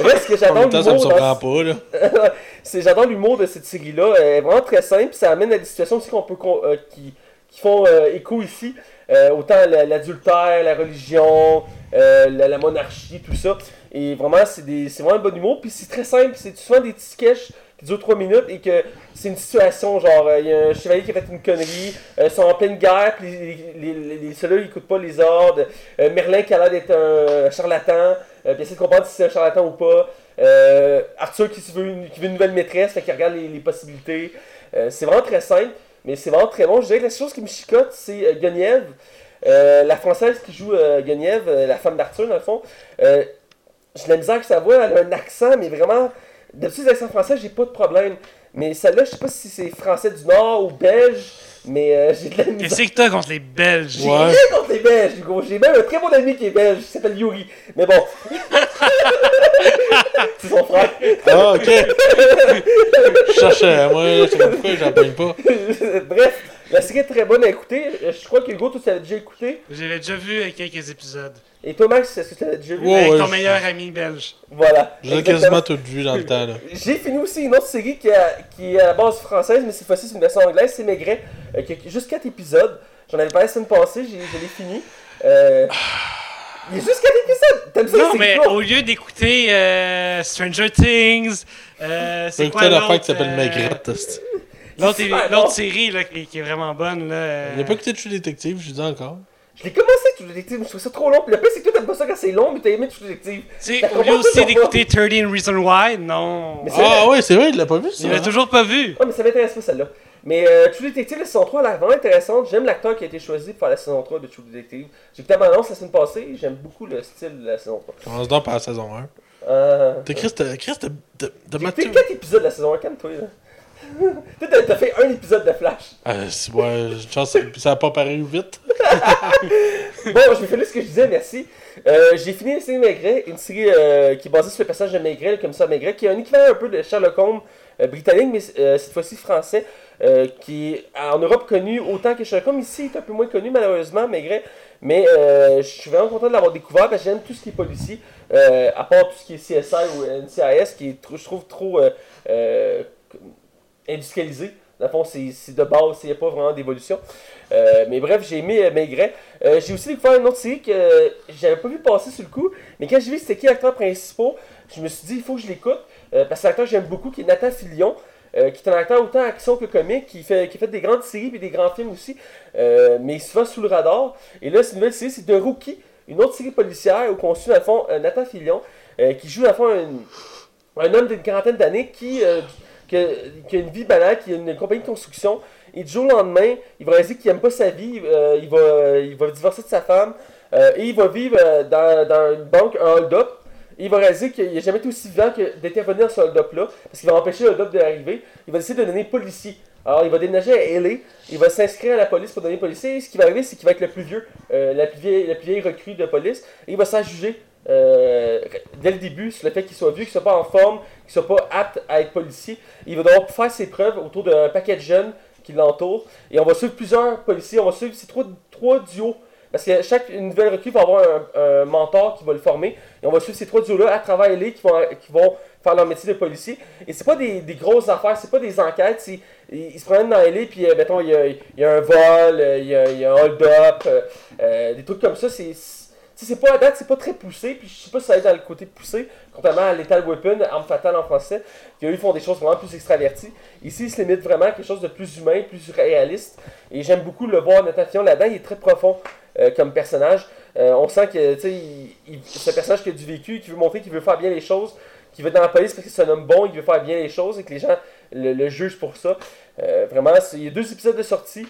Reste que même temps, ça me l'humour. surprend dans- pas, là? c'est j'adore l'humour de cette série-là. Elle est vraiment très simple. Ça amène à des situations aussi qu'on peut con- euh, qui, qui font euh, écho ici. Euh, autant la- l'adultère, la religion, euh, la, monarchie, tout ça. Et vraiment, c'est vraiment un bon humour. Puis c'est très simple. C'est souvent des petits sketchs qui durent 3 minutes et que c'est une situation genre il y a un chevalier qui a fait une connerie, ils sont en pleine guerre, puis les, les, les, ceux-là ils pas les ordres. Merlin qui a l'air d'être un charlatan, puis essaie de comprendre si c'est un charlatan ou pas. Arthur qui veut, une, qui veut une nouvelle maîtresse, fait qu'il regarde les, possibilités. C'est vraiment très simple, mais c'est vraiment très bon. Je dirais que la chose qui me chicote, c'est euh, Guenièvre. Euh, la française qui joue euh, euh, la femme d'Arthur dans le fond. J'ai la misère avec sa voix, elle a un accent, mais vraiment. D'habitude, les accents français, j'ai pas de problème. Mais celle-là, je sais pas si c'est français du Nord ou belge, mais euh, j'ai de la misère. Qu'est-ce que t'as contre les Belges? J'ai Ouais. rien contre les Belges, gros. J'ai même un très bon ami qui est belge, qui s'appelle Yuri. Mais bon. c'est son frère. Ah, ok. Je cherchais, moi, je sais pas pourquoi j'en pas. Bref, la série est très bonne à écouter. Je crois que Hugo, tu l'avais déjà écouté. J'avais déjà vu quelques épisodes. Et toi, Max, est-ce que tu l'avais déjà vu Ouais, Avec ouais, ton je- meilleur ami belge. Voilà. Exactement. quasiment tout vu dans le temps, là. J'ai fini aussi une autre série qui, a- qui est à la base française, mais cette fois-ci c'est une version anglaise, c'est Maigret, euh, qui a juste 4 épisodes. J'en avais parlé la semaine passée, j'ai- je l'ai fini. Euh, il y a juste 4 épisodes! T'aimes ça Non, mais au lieu d'écouter euh, Stranger Things, euh, J'ai c'est quoi écouté l'autre? qui s'appelle Maigrette. L'autre série là, qui, qui est vraiment bonne. Là, euh, Il a pas écouté True Detective, je dis encore. Je l'ai commencé tout détective, mais je trouve ça trop long. Puis le pire c'est que toi t'aimes pas ça quand c'est long, mais t'as aimé tout le détective. Tu sais, au lieu aussi d'écouter 13 Reasons Why, non. Ah ouais, c'est vrai, il l'a pas vu, ça. Il l'a toujours pas vu. Ouais, mais ça m'intéresse pas celle-là. Mais euh, True Detective, la saison 3, elle a l'air vraiment intéressante. J'aime l'acteur qui a été choisi pour faire la saison 3 de True Detective. J'ai écouté la bande-annonce la semaine passée, j'aime beaucoup le style de la saison 3. Commence donc par la saison 1. Euh... T'as Chris, t'as Chris, t'as- t'as t'as J'ai maté- écouté 4 épisodes de la saison 1, calme-toi là. Toi, t'as- fait un épisode de Flash. C'est- ouais, chance, ça- ça a pas paru vite. Bon, je vais finir ce que je disais, merci. Euh, j'ai fini la série Maigret, une série euh, qui est basée sur le personnage de Maigret, le commissaire Maigret, qui est un équivalent un peu de Sherlock Holmes euh, britannique, mais euh, cette fois-ci français, euh, qui est en Europe connu autant que Sherlock Holmes. Ici, il est un peu moins connu, malheureusement, Maigret. Mais euh, je suis vraiment content de l'avoir découvert parce que j'aime tout ce qui est policier, euh, à part tout ce qui est CSI ou NCIS, qui est, je trouve trop euh, euh, industrialisé. Dans c'est c'est de base, il n'y a pas vraiment d'évolution. Euh, mais bref, j'ai aimé euh, Maigret. Euh, j'ai aussi découvert une autre série que euh, j'avais pas vu passer sur le coup, mais quand j'ai vu c'était qui l'acteur principal, je me suis dit il faut que je l'écoute, euh, parce que l'acteur que j'aime beaucoup, qui est Nathan Fillion, qui est un acteur autant action que comique, qui fait, qui fait des grandes séries et des grands films aussi, mais souvent sous le radar. Et là, c'est une nouvelle série, c'est The Rookie, une autre série policière où on suit, à fond, Nathan Fillion, qui joue, à un homme d'une quarantaine d'années qui, qui, a, une vie banale, qui a une compagnie de construction. Et du jour au lendemain, il va réaliser qu'il n'aime pas sa vie, euh, il, va, il va divorcer de sa femme, euh, et il va vivre euh, dans, dans une banque un hold-up. Et il va réaliser qu'il n'a jamais été aussi vivant que d'intervenir dans ce hold-up-là, parce qu'il va empêcher le hold-up d'arriver. Il va décider de devenir policier. Alors, il va déménager à LA, il va s'inscrire à la police pour devenir policier, et ce qui va arriver, c'est qu'il va être le plus vieux, euh, la, plus vieille, la plus vieille recrue de police, et il va s'en juger euh, dès le début sur le fait qu'il soit vieux, qu'il soit pas en forme, qu'il soit pas apte à être policier. Il va devoir faire ses preuves autour d'un paquet de jeunes qui l'entourent, et on va suivre plusieurs policiers, on va suivre ces trois, trois duos parce que chaque nouvelle recrue va avoir un, mentor qui va le former. Et on va suivre ces trois duos-là à travers LA qui vont, qui vont faire leur métier de policier. Et c'est pas des, des grosses affaires, c'est pas des enquêtes. Ils, se promènent dans LA, puis euh, mettons, il y a, un vol, euh, il y a, un hold-up, euh, des trucs comme ça. C'est pas date, c'est pas très poussé, puis je sais pas si ça être dans le côté poussé, contrairement à Lethal Weapon, Arme Fatale en français, qui eux ils font des choses vraiment plus extraverties. Ici, ils se limitent vraiment à quelque chose de plus humain, plus réaliste, et j'aime beaucoup le voir, Nathan Fillion là-dedans, il est très profond euh, comme personnage. Euh, on sent que, tu sais, c'est un personnage qui a du vécu, qui veut montrer qu'il veut faire bien les choses, qui veut être dans la police parce que c'est un homme bon, il veut faire bien les choses et que les gens le, jugent pour ça. Euh, vraiment, il y a deux épisodes de sortie.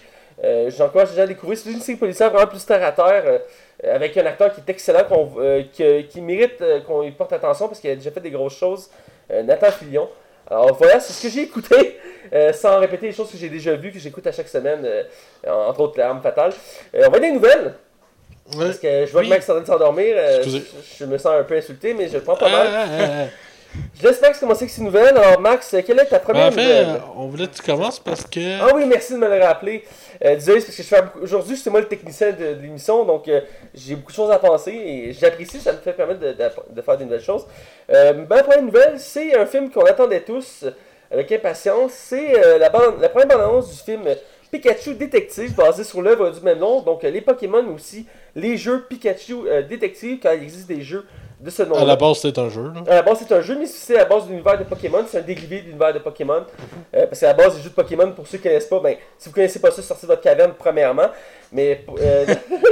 J'encourage les gens à découvrir. C'est une série policière vraiment plus terre à terre, avec un acteur qui est excellent, qu'on, euh, qui, qui mérite euh, qu'on y porte attention parce qu'il a déjà fait des grosses choses. Euh, Nathan Fillion. Alors voilà, c'est ce que j'ai écouté, euh, sans répéter les choses que j'ai déjà vues, que j'écoute à chaque semaine, euh, entre autres L'arme fatale. Euh, on va des nouvelles, Ouais. parce que je vois Oui. que Max est en train de s'endormir. euh, je, je me sens un peu insulté, mais je le prends pas Ah, mal. Je laisse Max commencer avec ses nouvelles. Alors Max, quelle est ta première En fait, nouvelle? euh, on voulait que tu commences parce que. Ah oui, merci de me le rappeler. Euh, désolé, parce que je fais beaucoup- aujourd'hui, c'est moi le technicien de, de l'émission, donc euh, j'ai beaucoup de choses à penser et j'apprécie, ça me fait permettre de, de- de faire des nouvelles choses. Euh, ma première nouvelle, c'est un film qu'on attendait tous euh, avec impatience. C'est euh, la, bande- la première bande-annonce du film Pikachu Détective, basé sur l'œuvre du même nom. Donc euh, les Pokémon, aussi les jeux Pikachu euh, Détective, quand il existe des jeux de ce nom. À la base, c'est un jeu. Là. À la base, c'est un jeu, mais c'est à la base de l'univers de Pokémon. C'est un dérivé de l'univers de Pokémon. Euh, parce qu'à la base des jeux de Pokémon, pour ceux qui ne connaissent pas, ben, si vous connaissez pas ça, sortez de votre caverne premièrement. Mais euh,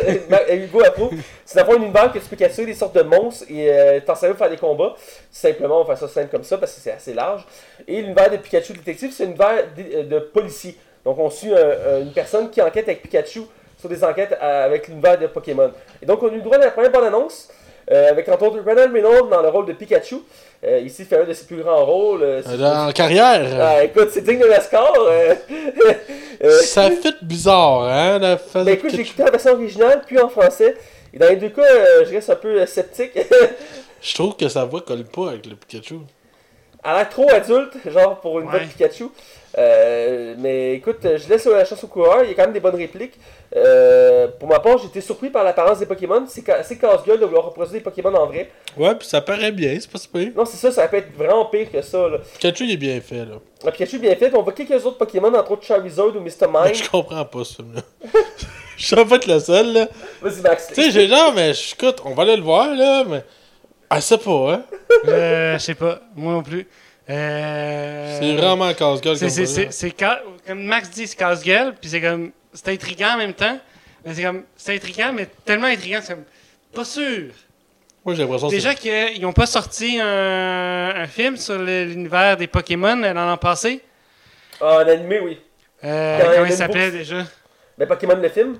Hugo approuve. C'est d'avoir un univers que tu peux capturer des sortes de monstres et euh, t'en servir pour faire des combats. Simplement, on va faire ça simple comme ça parce que c'est assez large. Et l'univers de Pikachu Détective, c'est un univers de, de policier. Donc on suit un- un- une personne qui enquête avec Pikachu sur des enquêtes à- avec l'univers de Pokémon. Et donc on a eu le droit à la première bande-annonce. Euh, avec entre autres Ronald Reynolds dans le rôle de Pikachu. Euh, ici, il fait un de ses plus grands rôles. euh, c'est- Euh, En carrière, Ah, écoute, c'est digne de euh, euh, ça fait bizarre, hein, la phase ben écoute, j'ai écouté la version originale, puis en français. Et dans les deux cas, je reste un peu sceptique. Je trouve que sa voix colle pas avec le Pikachu. Elle a l'air trop adulte, genre pour une Ouais. Pikachu. Euh, mais écoute, je laisse la chance au coureur, il y a quand même des bonnes répliques. Euh, pour ma part, j'ai été surpris par l'apparence des Pokémon. C'est casse-gueule de vouloir reproduire des Pokémon en vrai. Ouais, puis ça paraît bien, c'est pas si pire. Non, c'est ça, ça peut être vraiment pire que ça. Là. Pikachu, il est bien fait, là. Le Pikachu est bien fait, on voit quelques autres Pokémon, entre autres Charizard ou Mr. Mais Mime. je comprends pas ce film-là. Je suis pas être le seul, là. Vas-y, Max. Tu sais, j'ai genre, mais écoute, on va aller le voir, là, mais. Ah, c'est pas, hein? Euh, je sais pas, moi non plus. Euh, C'est vraiment casse-gueule C'est, comme c'est, ça. c'est, c'est ca- comme Max dit, c'est casse-gueule, puis c'est comme. C'est intriguant en même temps. Mais c'est comme. C'est intriguant, mais tellement intriguant c'est comme. Pas sûr. Moi, j'ai l'impression que Déjà qu'ils n'ont pas sorti un, un film sur le- l'univers des Pokémon euh, l'an passé. Ah, en animé, oui. Euh, comment il s'appelait déjà? Mais Pokémon le film.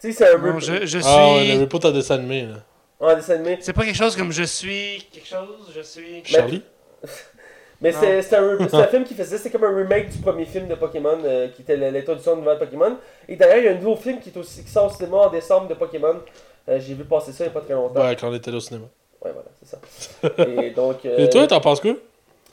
Tu sais, c'est un Bon, je, je suis. Ah, ouais, le pas à dessin animé, là. En dessin animé. C'est pas quelque chose comme je suis. Quelque chose, je suis. Charlie? Mais c'est c'est un, c'est un film qui faisait, c'est comme un remake du premier film de Pokémon, euh, qui était l'introduction de nouvelle Pokémon. Et d'ailleurs, il y a un nouveau film qui, est aussi, qui sort au cinéma en décembre de Pokémon. Euh, J'ai vu passer ça il n'y a pas très longtemps. Ouais, Ouais, quand on était là au cinéma. voilà, c'est ça. Et donc. euh, Et toi, t'en penses quoi?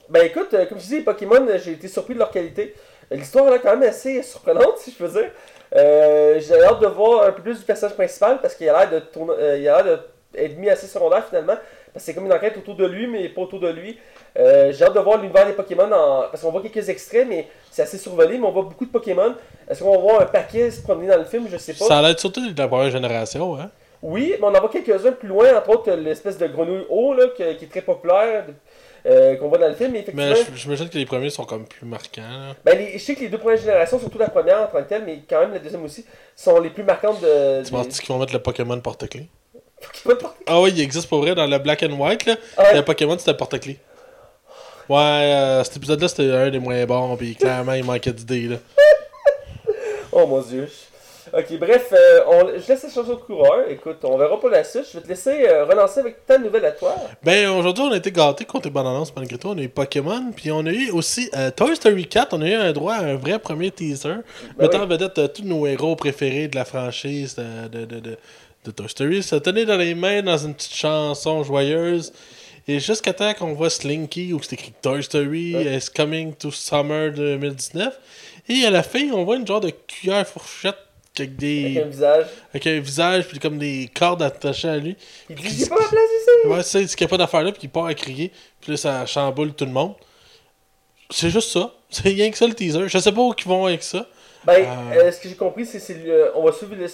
Ben écoute, euh, comme je dis, Pokémon, euh, j'ai été surpris de leur qualité. Euh, L'histoire est quand même assez surprenante, si je peux dire. Euh, j'ai hâte de voir un peu plus du personnage principal parce qu'il a l'air de tourner, euh, il a l'air d'être mis assez secondaire finalement. Parce que c'est comme une enquête autour de lui, mais pas autour de lui. Euh, j'ai hâte de voir l'univers des Pokémon en... parce qu'on voit quelques extraits, mais c'est assez survolé, mais on voit beaucoup de Pokémon. Est-ce qu'on va voir un paquet se promener dans le film? Je sais pas. Ça a l'air surtout de la première génération, hein? Oui, mais on en voit quelques-uns plus loin, entre autres l'espèce de grenouille haut là, qui est très populaire, euh, qu'on voit dans le film. Mais Mais j'imagine que les premiers sont comme plus marquants, là. Ben, les- je sais que les deux premières générations, surtout la première en tant que telle, mais quand même la deuxième aussi, sont les plus marquantes de. Tu des- penses qu'ils vont mettre le Pokémon porte-clés? Pokémon Ah oui, il existe pour vrai dans le Black and White, là. Ah ouais. Le Pokémon, c'était porte-clés. Ouais, euh, cet épisode-là, c'était un des moins bons, puis clairement, il manquait d'idées, là. Oh mon dieu. Ok, bref, euh, on... je laisse la chose au coureur. Écoute, on verra pour la suite. Je vais te laisser euh, relancer avec ta nouvelle à toi. Ben, aujourd'hui, on a été gâtés contre les bonnes annonces, malgré tout. On a eu Pokémon, puis on a eu aussi euh, Toy Story 4. On a eu un droit à un vrai premier teaser, mettant oui. en vedette tous nos héros préférés de la franchise de, de, de, de, de Toy Story. Se tenait dans les mains dans une petite chanson joyeuse. Et jusqu'à temps qu'on voit Slinky, où c'est écrit Toy Story Ouais. is coming to summer 2019. Et à la fin, on voit une genre de cuillère fourchette avec des Avec un visage. avec un visage puis comme des cordes attachées à lui. Il dit pas ma place ici. Ouais, c'est ce qu'il n'y a pas d'affaire là, puis il part à crier, puis là ça chamboule tout le monde. C'est juste ça. C'est rien que ça le teaser. Je sais pas où ils vont avec ça. Ben, Ah. euh, ce que j'ai compris, c'est c'est le- on va suivre le.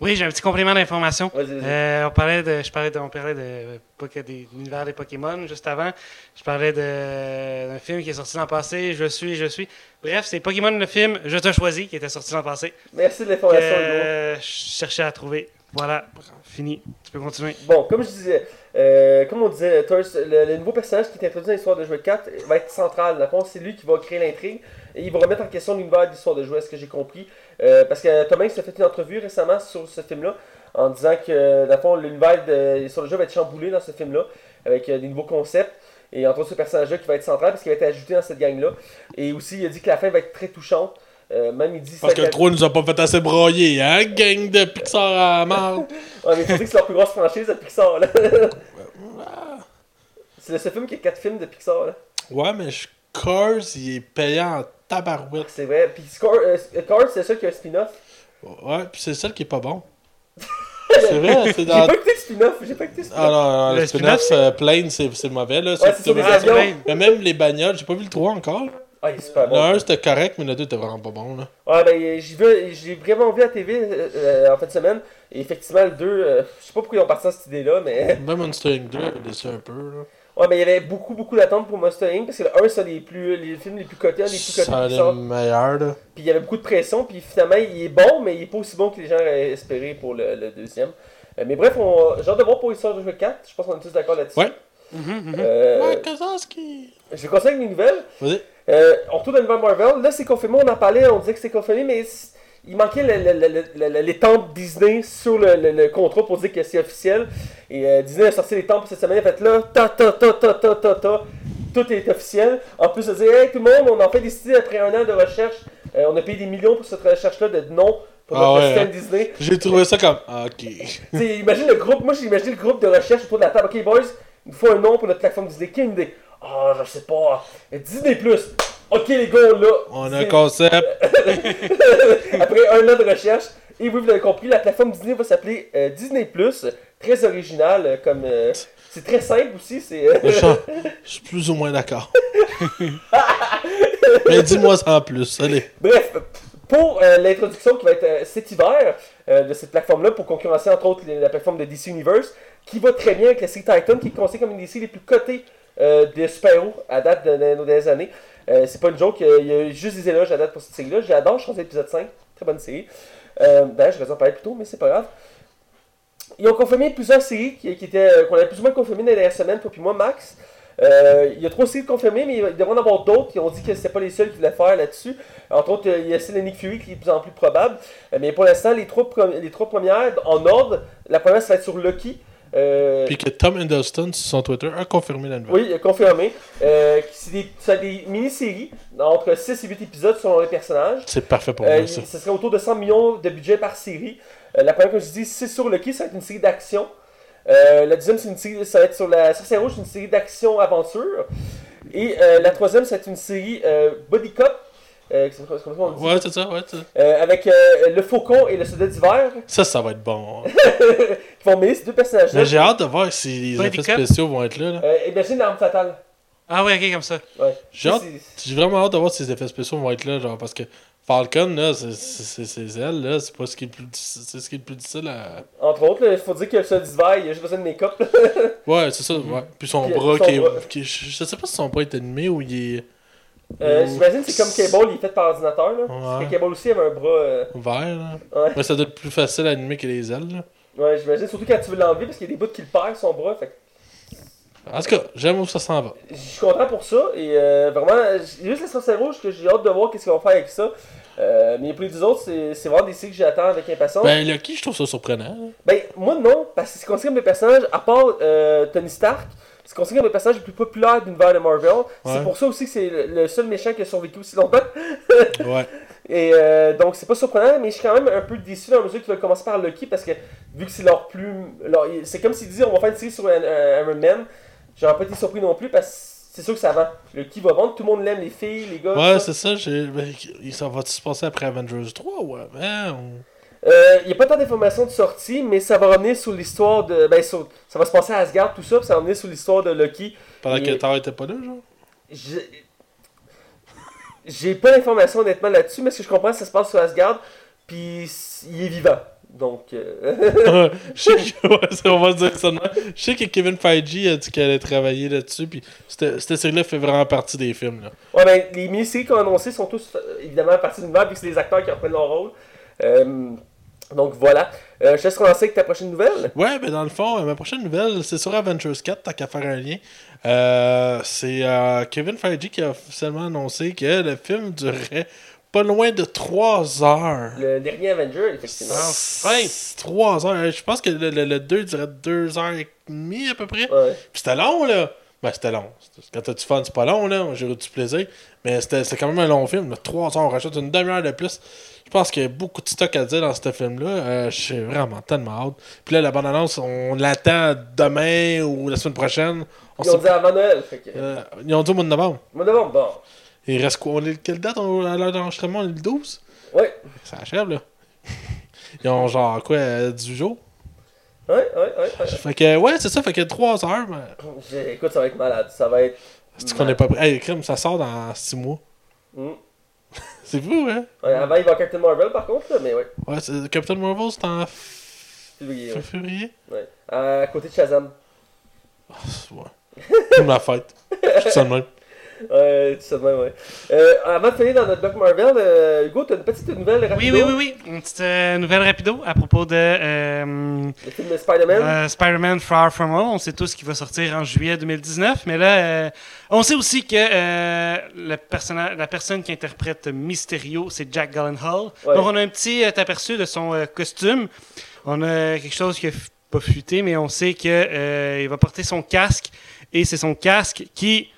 Oui, j'ai un petit complément d'information. Euh, on parlait de, je parlais de, on parlait de, Poké- des l'univers des Pokémon juste avant. Je parlais de- d'un film qui est sorti l'an passé. Je suis, je suis. Bref, c'est Pokémon le film Je te choisis qui était sorti l'an passé. Merci de l'information, euh, je cherchais à trouver. Voilà, fini. Tu peux continuer. Bon, comme je disais, euh, comme on disait, le, le nouveau personnage qui est introduit dans l'histoire de jeu 4 va être central. Dans le fond, c'est lui qui va créer l'intrigue. Et ils vont remettre en question l'univers d'histoire de jouets, ce que j'ai compris? Euh, parce que Thomas s'est fait une entrevue récemment sur ce film-là, en disant que, dans le fond, l'univers d'histoire de jeux va être chamboulé dans ce film-là, avec euh, des nouveaux concepts. Et entre autres, ce personnage-là qui va être central, parce qu'il va être ajouté dans cette gang-là. Et aussi, il a dit que la fin va être très touchante. Euh, même il dit Parce que le 3 nous a pas fait assez broyer, hein, gang de Pixar à marre. ouais, mais faut dire que c'est leur plus grosse franchise de Pixar, là. c'est le seul film qui a 4 films de Pixar, là. Ouais, mais je- Cars, il est payant en tabarouette. C'est vrai. Puis Scar, euh, Cars, c'est ça qui a un spin-off? Ouais, puis c'est celle qui est pas bon. c'est vrai, c'est J'ai dans. pas écouté le spin-off, j'ai pas écouté le spin-off. Ah non, non, le Le spin-off, euh, Plane, c'est c'est mauvais, là. Ouais, c'est mais- avions. Plane. mais même les bagnoles, j'ai pas vu le 3 encore. Ah, il est super Le bon. 1, c'était correct, mais le 2 était vraiment pas bon, là. Ouais, ben, j'ai vu, j'ai vraiment vu à la TV euh, euh, en fin de semaine. Et effectivement, le 2, euh, je sais pas pourquoi ils ont parti dans cette idée-là, mais. Même Monster Inc. 2 avait déçu un peu, là. Ouais, mais il y avait beaucoup, beaucoup d'attentes pour Monster Inc. Parce que le 1, c'est les, plus, les films les plus cotés, un des plus cotés sortent. le meilleur, là. Puis il y avait beaucoup de pression, puis finalement, il est bon, mais il est pas aussi bon que les gens auraient espéré pour le, le deuxième. Euh, mais bref, on, j'ai hâte de voir pour Histoire de jeu 4. Je pense qu'on est tous d'accord là-dessus. Ouais. Euh, Ouais, Kazanski! je vais continuer avec mes nouvelles. Vas-y. Euh, on retourne dans l'univers Marvel. Là, c'est confirmé, on en parlait, on disait que c'était confirmé, mais il manquait temples Disney sur le, le- le contrat pour dire que c'est officiel. Et euh, Disney a sorti les temples cette semaine. En fait, là, ta ta ta ta ta ta ta, tout est officiel. En plus, de dire, hey, tout le monde, on en fait décider après un an de recherche. Euh, on a payé des millions pour cette recherche-là de noms pour Ah notre ouais, système hein. Disney. J'ai trouvé ça comme. ah, Ok. Imagine le groupe, moi j'ai imaginé le groupe de recherche autour de la table. Ok, boys, il nous faut un nom pour notre plateforme Disney. Quelle idée Ah, je sais pas. Disney Plus. Ok, les gars, là. On a un concept. Après un an de recherche, et oui, vous l'avez compris, la plateforme Disney va s'appeler euh, Disney Plus. Très original, euh, comme. euh, c'est très simple aussi. C'est. euh, Je suis plus ou moins d'accord. mais dis-moi ça en plus, allez. Bref, pour l'introduction qui va être cet hiver de cette plateforme-là, pour concurrencer entre autres la plateforme de DC Universe, qui va très bien avec la série Titan, qui est considérée comme une des séries les plus cotées de super-héros à date de, de nos dernières années. Euh, c'est pas une joke, euh, il y a juste des éloges à date pour cette série-là. J'adore, je pense l'épisode 5, très bonne série. Euh, D'ailleurs, je vais en parler plus tôt, mais c'est pas grave. Ils ont confirmé plusieurs séries qui, étaient, euh, qu'on avait plus ou moins confirmées dans les dernières semaines, toi puis moi, Max. Il y a trois séries confirmées, mais il devrait en avoir d'autres qui ont dit que c'était pas les seuls qui voulaient faire là-dessus. Entre autres, il y a celle Nick Fury qui est de plus en plus probable. Mais pour l'instant, les trois, les trois premières, en ordre, la première, ça va être sur Lucky. Euh, Puis que Tom Hiddleston sur son Twitter a confirmé la nouvelle. oui, il a confirmé. Euh, c'est des, c'est des mini-séries, entre 6 et 8 épisodes selon les personnages. C'est parfait pour Euh, moi, ça. ce serait autour de 100 millions de budget par série. Euh, la première, comme je dis, c'est sur Lucky, ça va être une série d'action. Euh, la deuxième, c'est une série, ça va être sur la Sorcière Rouge, une série d'action-aventure. Et la troisième, ça va être une série Body Cop. Euh, c'est- c'est comme ça qu'on dit? Ouais, c'est ça, ouais. Euh, avec euh, le Faucon et le Soldat d'hiver, Ça, ça va être bon. qui vont mêler ces deux personnages-là. Mais j'ai hâte de voir si les effets spéciaux vont être là. là. Euh, imagine l'arme fatale. Ah ouais, ok, comme ça. Ouais. J'ai hâte- C'est- J'ai vraiment hâte de voir si les effets spéciaux vont être là, genre, parce que Falcon, là, c'est- c'est c'est- c'est elle, là, c'est pas ce qui est le plus, c'est ce qui est le plus difficile à... Entre autres, il faut dire que le Soldat d'hiver, il a juste besoin de make-up. Ouais, c'est ça, ouais. Puis son Puis, bras son qui est... bras. qui est- je sais pas si son bras est animé ou il est Euh, J'imagine que c'est comme Cable, il est fait par ordinateur. Là. Ouais. Parce que Cable aussi avait un bras. euh, vert, là. Ouais. Mais ça doit être plus facile à animer que les ailes, là. Ouais, j'imagine. Surtout quand tu veux l'enlever parce qu'il y a des bouts qui le perd, son bras. Fait que En tout cas, j'aime où ça s'en va. je suis content pour ça. Et euh, vraiment, juste la sorcière rouge que j'ai hâte de voir qu'est-ce qu'ils vont faire avec ça. Euh, mais les deux autres, c'est vraiment des séries que j'attends avec impatience. Ben, Ben, Lucky, je trouve ça surprenant. moi non, parce que c'est considéré comme le personnage, à part euh, Tony Stark, c'est considéré comme le personnage le plus populaire de l'univers de Marvel. C'est Ouais. pour ça aussi que c'est le seul méchant qui a survécu aussi longtemps. Ouais. Et euh, donc c'est pas surprenant, mais je suis quand même un peu déçu dans la mesure qu'ils veulent commencer par Lucky parce que vu que c'est leur plus. leur- c'est comme s'ils disaient on va faire une série sur un, un Iron Man. J'aurais pas été surpris non plus parce que c'est sûr que ça vend. Lucky va vendre, tout le monde l'aime, les filles, les gars. Ouais, ça. c'est ça. j'ai- ben, ça va se passer après Avengers 3 ou avant ou- Euh, Il n'y a pas tant d'informations de sortie, mais ça va revenir sur l'histoire de. Ben, sur- ça va se passer à Asgard, tout ça, puis ça va revenir sur l'histoire de Lucky. Pendant Il- que Thor était pas là, genre? J'ai- J'ai pas d'informations honnêtement là-dessus, mais ce que je comprends, ça se passe sur Asgard, puis il est vivant. Donc. euh, je sais que, on va se dire. Je sais que Kevin Feige a dit qu'elle allait travailler là-dessus, puis cette, série-là fait vraiment partie des films. Là. Ouais, ben, les mini-séries qu'on a annoncées sont tous euh, évidemment à partir d'une vague, vu que c'est les acteurs qui reprennent leur rôle. Euh, Donc voilà. Euh, je te laisse commencer avec ta prochaine nouvelle. Ouais, ben dans le fond, euh, ma prochaine nouvelle, c'est sur Avengers 4, tant qu'à faire un lien. Euh, c'est euh, Kevin Feige qui a officiellement annoncé que le film durerait pas loin de 3 heures. Le dernier Avenger, effectivement. Enfin! 3 heures. Je pense que le, le, le 2 durait 2 heures et demie à peu près. Ouais. Puis c'était long, là. Ben, c'était long. Quand t'as du fun, c'est pas long, là. J'ai eu du plaisir. Mais c'était quand même un long film. là. 3 heures, on rajoute une demi-heure de plus. Je pense qu'il y a beaucoup de stock à dire dans ce film-là. Euh, J'ai vraiment tellement hâte. Puis là, la bande-annonce, on l'attend demain ou la semaine prochaine. On Ils ont dit avant Noël. Fait que... Euh, ils ont dit au mois de novembre. Mois de novembre, bon. Il reste quoi? On est, Quelle date? On, à l'heure d'enregistrement On est le 12 Ouais. Ça achève, là. Ils ont genre quoi, euh, 18 jours? Ouais, ouais, ouais. ouais. Fait que, ouais, c'est ça, fait que 3 heures. Mais... Écoute, ça va être malade. Ça va être. C'est qu'on est pas prêt? Hey, crime, ça sort dans 6 mois. Mm. C'est fou, hein? Ouais, avant, il va Captain Marvel, par contre, là, mais ouais. Ouais, c'est- Captain Marvel, c'est en Février, ouais. février? ouais. À côté de Shazam. Ah, Ouais. Comme la fête. Je suis ça même. Ouais, tout même, ouais. Euh, avant de finir dans notre bloc Marvel, euh, Hugo, t'as une petite nouvelle Oui, rapide. oui, oui, oui. Une petite euh, nouvelle rapido à propos de euh, Le film de Spider-Man? euh, Spider-Man Far From Home. On sait tous qu'il va sortir en juillet 2019, mais là, euh, on sait aussi que le personnage, la personne qui interprète Mysterio, c'est Jack Gyllenhaal. Ouais. Donc, on a un petit aperçu de son costume. On a quelque chose qui a pas fuité, mais on sait que euh, il va porter son casque et c'est son casque qui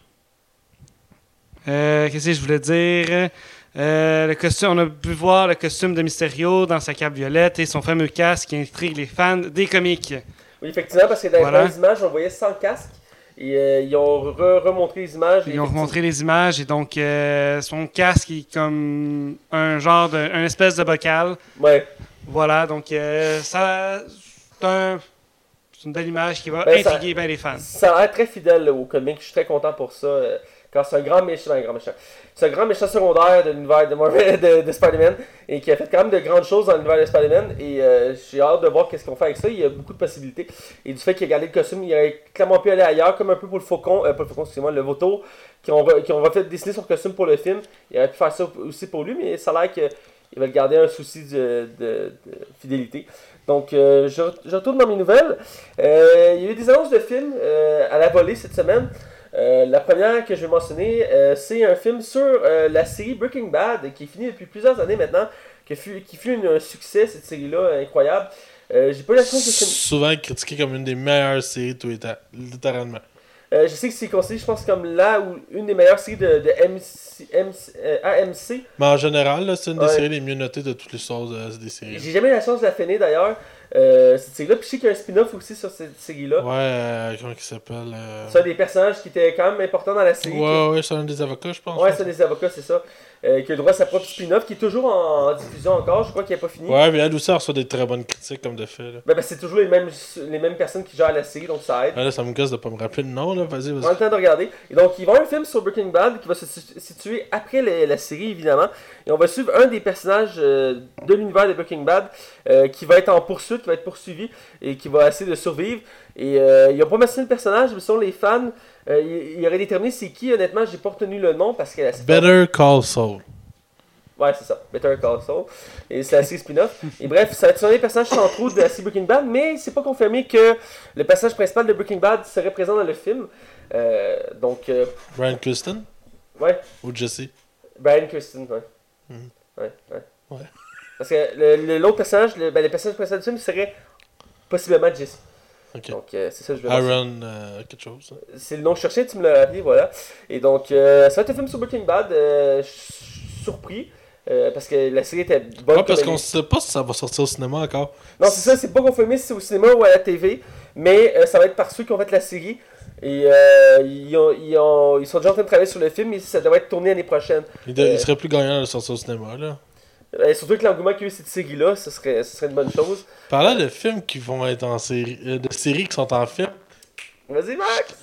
euh, Qu'est-ce que je voulais dire? Euh, le costume, on a pu voir le costume de Mysterio dans sa cape violette et son fameux casque qui intrigue les fans des comics. Oui, effectivement, parce que dans Voilà. les images, on voyait sans casque. Et euh, ils ont re- remontré les images. Ils ont remontré les images et donc euh, son casque est comme un genre de, un espèce de bocal. Ouais. Voilà, donc ça, c'est un- c'est une belle image qui va Ben, ça- intriguer bien les fans. Ça a l'air très fidèle là, au comic. Je suis très content pour ça. C'est un grand méchant. un grand méchant. C'est un grand méchant secondaire de l'univers de, Marvel- de, de Spider-Man. Et qui a fait quand même de grandes choses dans l'univers de Spider-Man. Et euh, j'ai hâte de voir qu'est-ce qu'on fait avec ça. Il y a beaucoup de possibilités. Et du fait qu'il a gardé le costume, il aurait clairement pu aller ailleurs. Comme un peu pour le faucon. Euh, pas le faucon, excusez-moi, le vautour. Qui ont, qui ont refait dessiner son costume pour le film. Il aurait pu faire ça aussi pour lui. Mais ça a l'air qu'il va le garder un souci de, fidélité. Donc, euh, je, je retourne dans mes nouvelles. Euh, il y a eu des annonces de films euh, à la volée cette semaine. Euh, la première que je vais mentionner, euh, c'est un film sur euh, la série Breaking Bad, qui est finie depuis plusieurs années maintenant, qui fut, qui fut un succès, cette série-là, incroyable. J'ai pas chance de film- Souvent critiqué comme une des meilleures séries de tous les temps. Littéralement. Euh, je sais que c'est considéré, je pense, comme là ou une des meilleures séries de, de MC, MC, euh, AMC. Mais en général, c'est une des Ouais. séries les mieux notées de toutes les sortes de, des séries. J'ai jamais eu la chance de la finir d'ailleurs, euh, cette série-là. Puis je sais qu'il y a un spin-off aussi sur cette série-là. Ouais, euh, comment il s'appelle euh... C'est un des personnages qui était quand même important dans la série. Ouais, ouais, c'est un des avocats, je pense. Ouais, c'est des avocats, c'est ça. Euh, qui a le droit à sa propre spin-off, qui est toujours en, diffusion encore. Je crois qu'il n'a pas fini. Ouais, mais aussi elle reçoit des très bonnes critiques comme de fait. Là. Ben, ben, c'est toujours les mêmes, les mêmes personnes qui gèrent la série, donc ça aide. Ah, là, ça me gosse de pas me rappeler le nom, là. Vas-y, On a vas-y. le temps de regarder. Et donc, il va y avoir un film sur Breaking Bad qui va se situ- situer après la série, évidemment. Et on va suivre un des personnages euh, de l'univers de Breaking Bad euh, qui va être en poursuite, qui va être poursuivi et qui va essayer de survivre. Et euh, il a pas mentionné le personnage, mais selon les fans, euh, il, il aurait déterminé c'est qui. Honnêtement, j'ai pas retenu le nom parce que la Better Call Saul. Ouais, c'est ça. Better Call Saul. Et c'est la série spin-off. Et bref, ça va être sur les personnages centraux de la série Breaking Bad, mais c'est pas confirmé que le personnage principal de Breaking Bad serait présent dans le film. Euh, donc, euh, Brian Custon ouais, ou Jesse? Brian Kirsten, ouais. Mhm. Ouais, ouais. Ouais. Parce que le- le- l'autre personnage, le, ben, le personnage principal du film serait possiblement Jesse. Ok. Donc, euh, c'est ça que je veux. Aaron, euh, quelque chose. hein. C'est le nom que je cherchais, tu me l'as rappelé, voilà. Et donc, euh, ça va être un film sur Breaking Bad. euh, je suis surpris. parce que la série était bonne. Ouais, parce qu'on sait pas si ça va sortir au cinéma encore. Non, c'est ça, c'est pas confirmé si c'est au cinéma ou à la TV, mais ça va être par ceux qui ont fait la série. Et ils, ont- ils, ont- ils sont déjà en train de travailler sur le film et ça devrait être tourné l'année prochaine. Il, de- il serait plus gagnant de sortir au cinéma, là. Euh, surtout avec l'engouement qu'il y a eu cette série-là, ce serait, ce serait une bonne chose. Parlant de films qui vont être en série, euh, de séries qui sont en film, Vas-y, Max!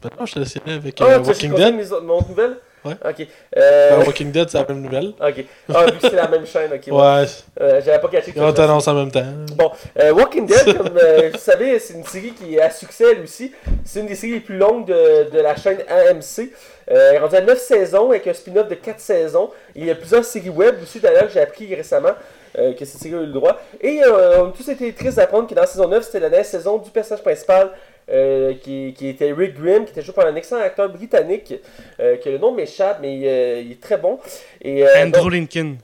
ben non, je te aller avec Ah, euh, Walking que Dead. mes mon nouvelle? Ouais. Ok. Euh, Ben, Walking Dead, c'est la même nouvelle. Ok. Ah, vu que c'est la même chaîne, ok. ouais. Ouais, Euh, J'avais pas catché que on t'annonce en même temps. Bon, euh, Walking Dead, comme vous savez, c'est une série qui est à succès elle aussi. C'est une des séries les plus longues de, de la chaîne AMC. Elle est rendue à 9 saisons avec un spin-off de 4 saisons. Il y a plusieurs séries web aussi d'ailleurs que j'ai appris récemment. euh, que cette série a eu le droit. Et euh, on a tous été tristes d'apprendre que dans la saison 9, c'était la dernière saison du personnage principal euh, qui, qui était Rick Grimm, qui était joué par un excellent acteur britannique, euh, que le nom m'échappe, mais euh, il est très bon. Et, euh, Andrew donc- Lincoln.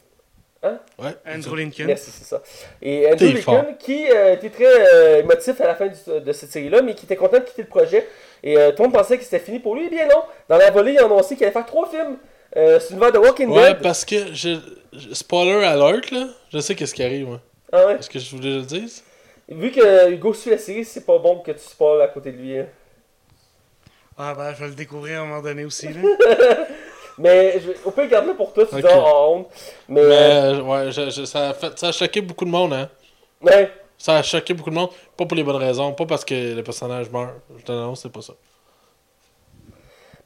Ouais. Andrew Lincoln. Merci, c'est ça. Et Andrew Lincoln, fort. qui euh, était très euh, émotif à la fin du- de cette série-là, mais qui était content de quitter le projet. Et euh, tout le monde pensait que c'était fini pour lui. Eh bien non, dans la volée, il a annoncé qu'il allait faire trois films. Euh, c'est une voix de Walking Ouais, Dead. parce que je, je- spoiler alert là, je sais qu'est-ce qui arrive. moi. Ah ouais? Est-ce que je voulais le dire Vu que Hugo suit la série, c'est pas bon que tu spoil à côté de lui. hein. Ah ben, je vais le découvrir à un moment donné aussi. Là. Mais je, on peut garder pour toi, tu Ok. dis en honte. Mais, Mais euh, ouais, je- je- ça, a fait, ça a choqué beaucoup de monde, hein. ouais. Ça a choqué beaucoup de monde, pas pour les bonnes raisons, pas parce que le personnage meurt. Je te l'annonce, c'est pas ça.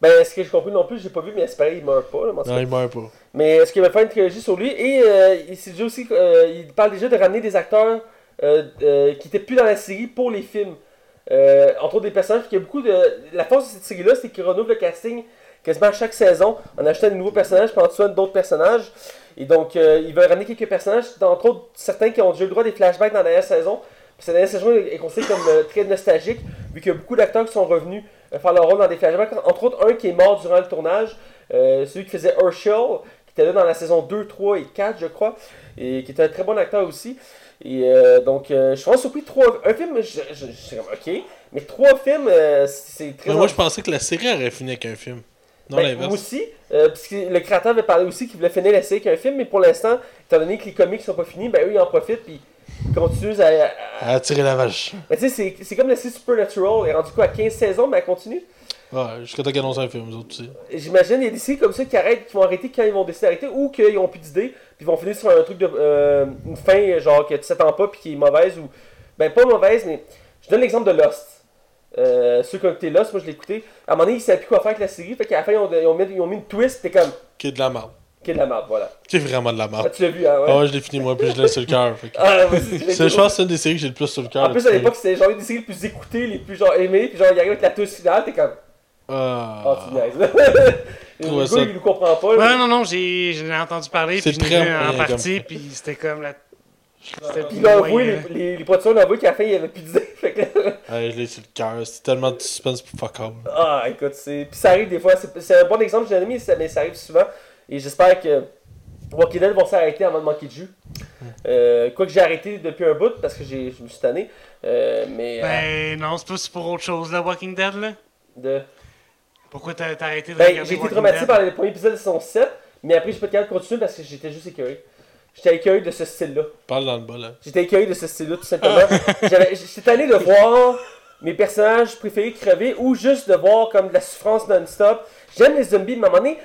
Ben, ce que j'ai compris non plus, j'ai pas vu, mais c'est pareil, il meurt pas. Là, Non, cas. il meurt pas. Mais ce qui va faire une trilogie sur lui, et euh, il, aussi, euh, il parle déjà de ramener des acteurs euh, euh, qui étaient plus dans la série pour les films. Euh, entre autres des personnages, a beaucoup de. La force de cette série-là, c'est qu'il renouvelle le casting quasiment à chaque saison en achetant de nouveaux personnages, puis en tuant d'autres personnages. Et donc, euh, il va ramener quelques personnages, entre autres certains qui ont déjà eu le droit des flashbacks dans la dernière saison. Cette dernière saison est considérée comme euh, très nostalgique, vu qu'il y a beaucoup d'acteurs qui sont revenus euh, faire leur rôle dans des flashbacks. Entre autres, un qui est mort durant le tournage, euh, celui qui faisait Herschel, qui était là dans la saison 2, 3 et 4, je crois, et qui était un très bon acteur aussi. Et euh, donc, euh, je suis vraiment surpris. Trois, un film, je, je, je suis comme, ok, mais trois films, euh, c'est très. Mais moi, je pensais que la série aurait fini avec un film. Non, Ben, moi l'inverse. aussi, euh, parce que le créateur avait parlé aussi qu'il voulait finir la série avec un film, mais pour l'instant, étant donné que les comics sont pas finis, ben eux ils en profitent puis ils continuent à. à- À tirer la vache. Ben, tu sais, c'est- c'est comme la série Supernatural, elle est rendue quoi à 15 saisons, mais elle continue? Ouais, jusqu'à temps qu'ils annoncent un film, nous autres aussi. J'imagine, il y a des séries comme ça qui arrêtent, qui vont arrêter quand ils vont décider d'arrêter, ou qu'ils ont plus d'idées, puis ils vont finir sur un truc de. euh, une fin, genre, que tu t'attends pas, puis qui est mauvaise, ou. Ben, pas mauvaise, mais. Je donne l'exemple de Lost. Euh, ceux qui ont écouté Lost, moi je l'ai écouté. À un moment donné, ils savaient plus quoi faire avec la série, fait qu'à la fin, ils ont, ils ont mis, ils ont mis une twist, t'es comme. Qui est de la merde. Qui est de la merde, voilà. Qui est vraiment de la Ah, merde. tu l'as vu, hein, ouais. Ah ouais, je l'ai fini moi, puis je l'ai sur le cœur. que- Ah, ouais, je pense que c'est une des séries que j'ai le plus sur le cœur. En plus, à l'époque, c'était genre une des séries les plus écoutées, les plus genre aimées, puis genre, il arrive avec la touche finale, t'es comme. Ah. Oh, tu niaises. Gars, ça- il nous comprend pas. là. Ouais, non, non, j'ai j'ai entendu parler, C'est puis je l'ai très vu en partie, puis c'était comme la. C'était Puis moyen. les, les, les producteurs ont avoué qu'à la fin, il y avait plus d'idées. Fait que. Ouais, je l'ai sur le cœur. C'est tellement de suspense pour fuck all. Ah, écoute, c'est. Puis ça arrive des fois. C'est c'est un bon exemple, j'ai aimé, mais ça arrive souvent. Et j'espère que Walking Dead vont s'arrêter avant de manquer de jus. Euh, Quoique j'ai arrêté depuis un bout parce que j'ai- je me suis tanné. Euh, mais. euh, Ben non, c'est pas pour autre chose, là, Walking Dead, là. de... Pourquoi t'as t'as arrêté de Ben, regarder j'ai été Walking traumatisé Dead? par les premiers épisodes de saison 7, mais après, j'ai pas été capable de continuer parce que j'étais juste écœuré. J'étais écœuré de ce style-là. Parle dans le bas, là. J'étais écœuré de ce style-là, tout simplement. J'avais- J'étais tanné de voir mes personnages préférés crever ou juste de voir comme de la souffrance non-stop. J'aime les zombies, mais à un moment donné,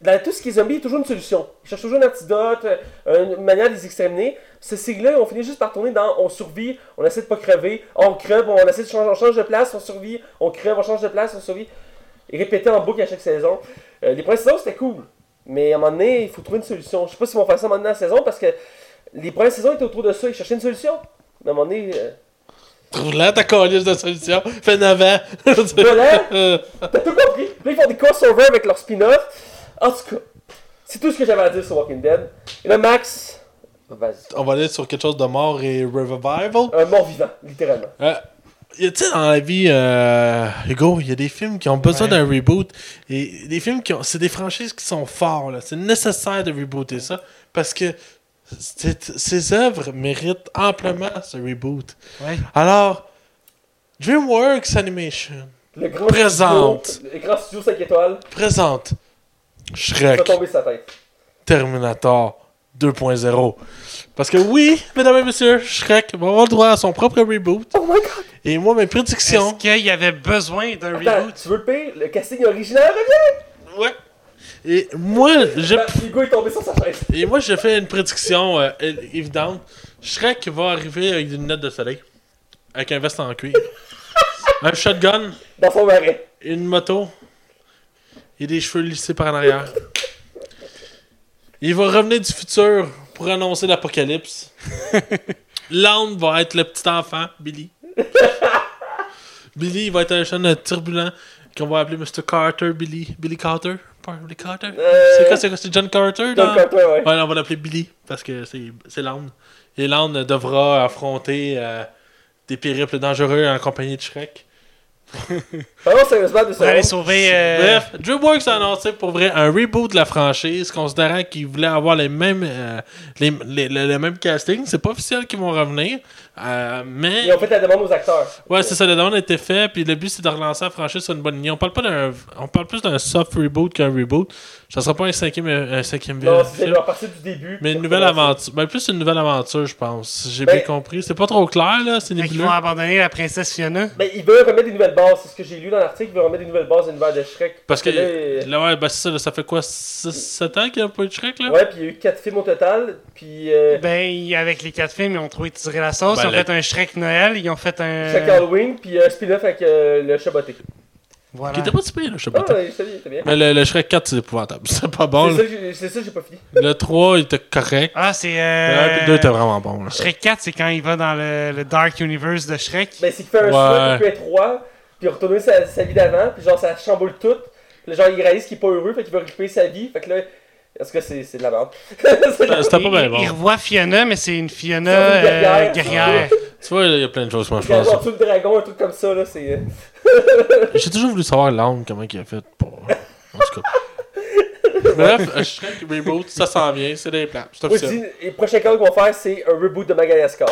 dans tout ce qui est zombie, il y a toujours une solution. Ils cherchent toujours un antidote, euh, une manière de les exterminer. Ce cycle-là, on finit juste par tourner dans on survit, on essaie de pas crever, on crève, on essaie de changer, on change de place, on survit, on crève, on change de place, on survit. Et répéter en boucle à chaque saison. Euh, les premières saisons, c'était cool. Mais à un moment donné, il faut trouver une solution. Je sais pas s'ils vont faire ça maintenant la saison parce que les premières saisons étaient autour de ça, ils cherchaient une solution. Mais à un moment donné, euh, Trouve-la ta calice de solution. Fais 9 ans. Voilà. Euh, T'as tout compris. Là, ils font des crossovers avec leur spin-off. En tout cas, c'est tout ce que j'avais à dire sur Walking Dead. Et là, Max, vas-y. on va aller sur quelque chose de mort et revival. Un mort-vivant, littéralement. Euh, tu sais, dans la vie, euh, Hugo, il y a des films qui ont besoin Ouais. d'un reboot? Et des films qui ont. C'est des franchises qui sont forts, là. C'est nécessaire de rebooter ça. Parce que ces œuvres méritent amplement ce reboot. Ouais. Alors, DreamWorks Animation Le grand Présente. studio, le grand studio 5 étoiles, présente Shrek tomber sa tête. Terminator 2.0. Parce que oui, mesdames et messieurs, Shrek va avoir le droit à son propre reboot. Oh my god! Et moi, mes prédictions. Est-ce qu'il y avait besoin d'un Attends, reboot? tu veux le pire? Le casting original revient! Ouais. Et moi, je Ben, Hugo est tombé sur sa chaise. Et moi, j'ai fait une prédiction euh, évidente. Shrek va arriver avec des lunettes de soleil. Avec un veste en cuir. un shotgun. Dans son marais. Une moto. Et des cheveux lissés par en arrière. Il va revenir du futur pour annoncer l'apocalypse. L'âne va être le petit enfant, Billy. Billy il va être un jeune turbulent. qu'on va appeler Mr. Carter, Billy, Billy Carter? Billy Carter? Euh, C'est quoi, c'est quoi, c'est John Carter? John Carter, ouais. Ouais, on va l'appeler Billy, parce que c'est c'est l'âne. Et l'âne devra affronter euh, des périples dangereux en compagnie de Shrek. Parlons sérieusement de ça. sauver. euh, Bref, DreamWorks a annoncé pour vrai un reboot de la franchise, considérant qu'ils voulaient avoir les mêmes, euh, les, les- le, le même casting. C'est pas officiel qu'ils vont revenir, euh, mais Ils ont fait la demande aux acteurs. ouais, c'est ça. La demande a été faite, puis le but c'est de relancer la franchise sur une bonne ligne. On parle pas d'un, on parle plus d'un soft reboot qu'un reboot. Ça sera pas un cinquième, un cinquième Non, c'est leur partie du début. Mais une nouvelle aventure. Ben, plus une nouvelle aventure, je pense. J'ai Ben- bien compris. C'est pas trop clair, là. C'est nébuleux. vont abandonner la princesse Fiona. Ben, ils veulent remettre des nouvelles bases. C'est ce que j'ai lu dans l'article. Ils veulent remettre des nouvelles bases de l'univers de Shrek. Parce que, là, là, ouais, ben, c'est ça, là, ça fait quoi 7 ans qu'il n'y a pas eu de Shrek, là? Ouais, puis il y a eu 4 films au total. Puis euh, Ben, ils- avec les quatre films, ils ont trouvé tirer la sauce. Ben, ils ont le- fait un Shrek Noël. Ils ont fait un. chaque Halloween, puis un spin-off avec euh, le Chaboté. Voilà. Qui était pas si pire, je sais Ah, bien. Mais le, le Shrek 4, c'est épouvantable. C'est pas bon, C'est ça que j'ai- pas fini. Le 3, il était correct. Ah, c'est. Le 1 Euh... le 2 était vraiment bon, là. Shrek 4, c'est quand il va dans le, le Dark Universe de Shrek. Ben, c'est qu'il fait un choix, il peut être roi, puis retourner sa, sa vie d'avant, puis genre ça chamboule tout. Là, genre il réalise qu'il est pas heureux, fait qu'il veut récupérer sa vie. Fait que là, est-ce que c'est c'est de la merde? C'était pas il, bien il bon. revoit Fiona, mais c'est une Fiona C'est une guerrière. euh, guerrière. Tu vois, il y a plein de choses, moi, je Puis genre pense. tout le dragon, un truc comme ça, là, c'est. euh, J'ai toujours voulu savoir l'âme, comment il a fait pour. En tout cas. Bref, euh, Shrek Reboot, ça s'en vient, c'est des plans. C'est je officiel. dis, les prochains cas qu'ils vont faire, c'est un reboot de Madagascar.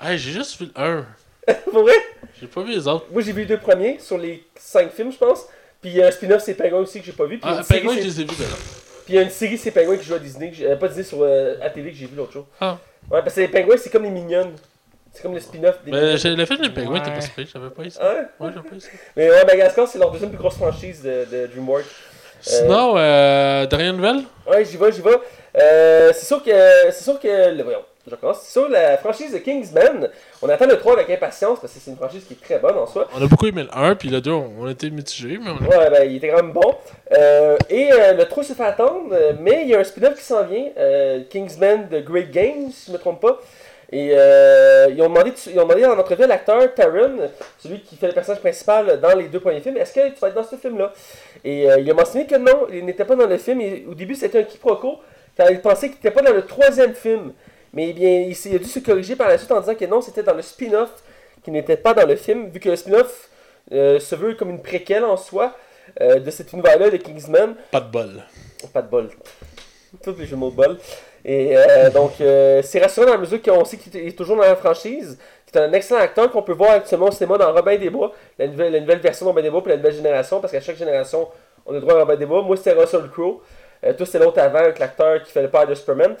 Hey, j'ai juste vu le 1. Pour vrai? J'ai pas vu les autres. Moi, j'ai vu les deux premiers sur les 5 films, je pense. Puis il y a un spin-off, c'est Penguin aussi que j'ai pas vu. Puis il y a Ah, une série, Penguin, je c'est- les ai vus, ben là. puis il y a une série, c'est Penguin qui joue à Disney. que j'ai- euh, pas Disney, sur euh, à télé que j'ai vu l'autre jour. Ah. Ouais, parce que les Penguins, c'est comme les mignonnes. C'est comme le spin-off des Mais Mignonnes. j'ai- le film des Penguins était Ouais. pas pire, j'avais pas eu ça. Ah ouais? J'avais pas eu ça. Mais ouais, Madagascar, c'est leur deuxième plus grosse franchise de, de DreamWorks. Sinon, euh, dernière nouvelle? Ouais, j'y vais, j'y vais. Euh, c'est sûr que. C'est sûr que. Le, voyons, je recommence. Sûr, la franchise de Kingsman, on attend le 3 avec impatience parce que c'est une franchise qui est très bonne en soi. On a beaucoup aimé le 1, puis le 2, on, a été mitigés, mais on a... Ouais, ben, il était quand même bon. Euh, et euh, le 3 se fait attendre, mais il y a un spin-off qui s'en vient, euh, Kingsman de Great Games, si je ne me trompe pas. Et euh, ils, ont demandé, ils ont demandé en entrevue à l'acteur Taron, celui qui fait le personnage principal dans les deux premiers films, est-ce que tu vas être dans ce film-là? Et il a mentionné que non, il n'était pas dans le film. Et au début, c'était un quiproquo, car il pensait qu'il n'était pas dans le troisième film. Mais eh bien, il, il a dû se corriger par la suite en disant que non, c'était dans le spin-off, qui n'était pas dans le film, vu que le spin-off euh, se veut comme une préquelle en soi euh, de cet univers-là de Kingsman. Pas de bol. Pas de bol. Tous les jeux de bol. Et euh, donc, c'est rassurant dans la mesure qu'on sait qu'il est toujours dans la franchise. C'est un excellent acteur qu'on peut voir actuellement au cinéma dans Robin des Bois, la nouvelle, la nouvelle version de Robin des Bois pour la nouvelle génération, parce qu'à chaque génération, on a droit à Robin des Bois. Moi, c'était Russell Crowe. Toi, c'est l'autre avant, avec l'acteur qui fait le père de Superman.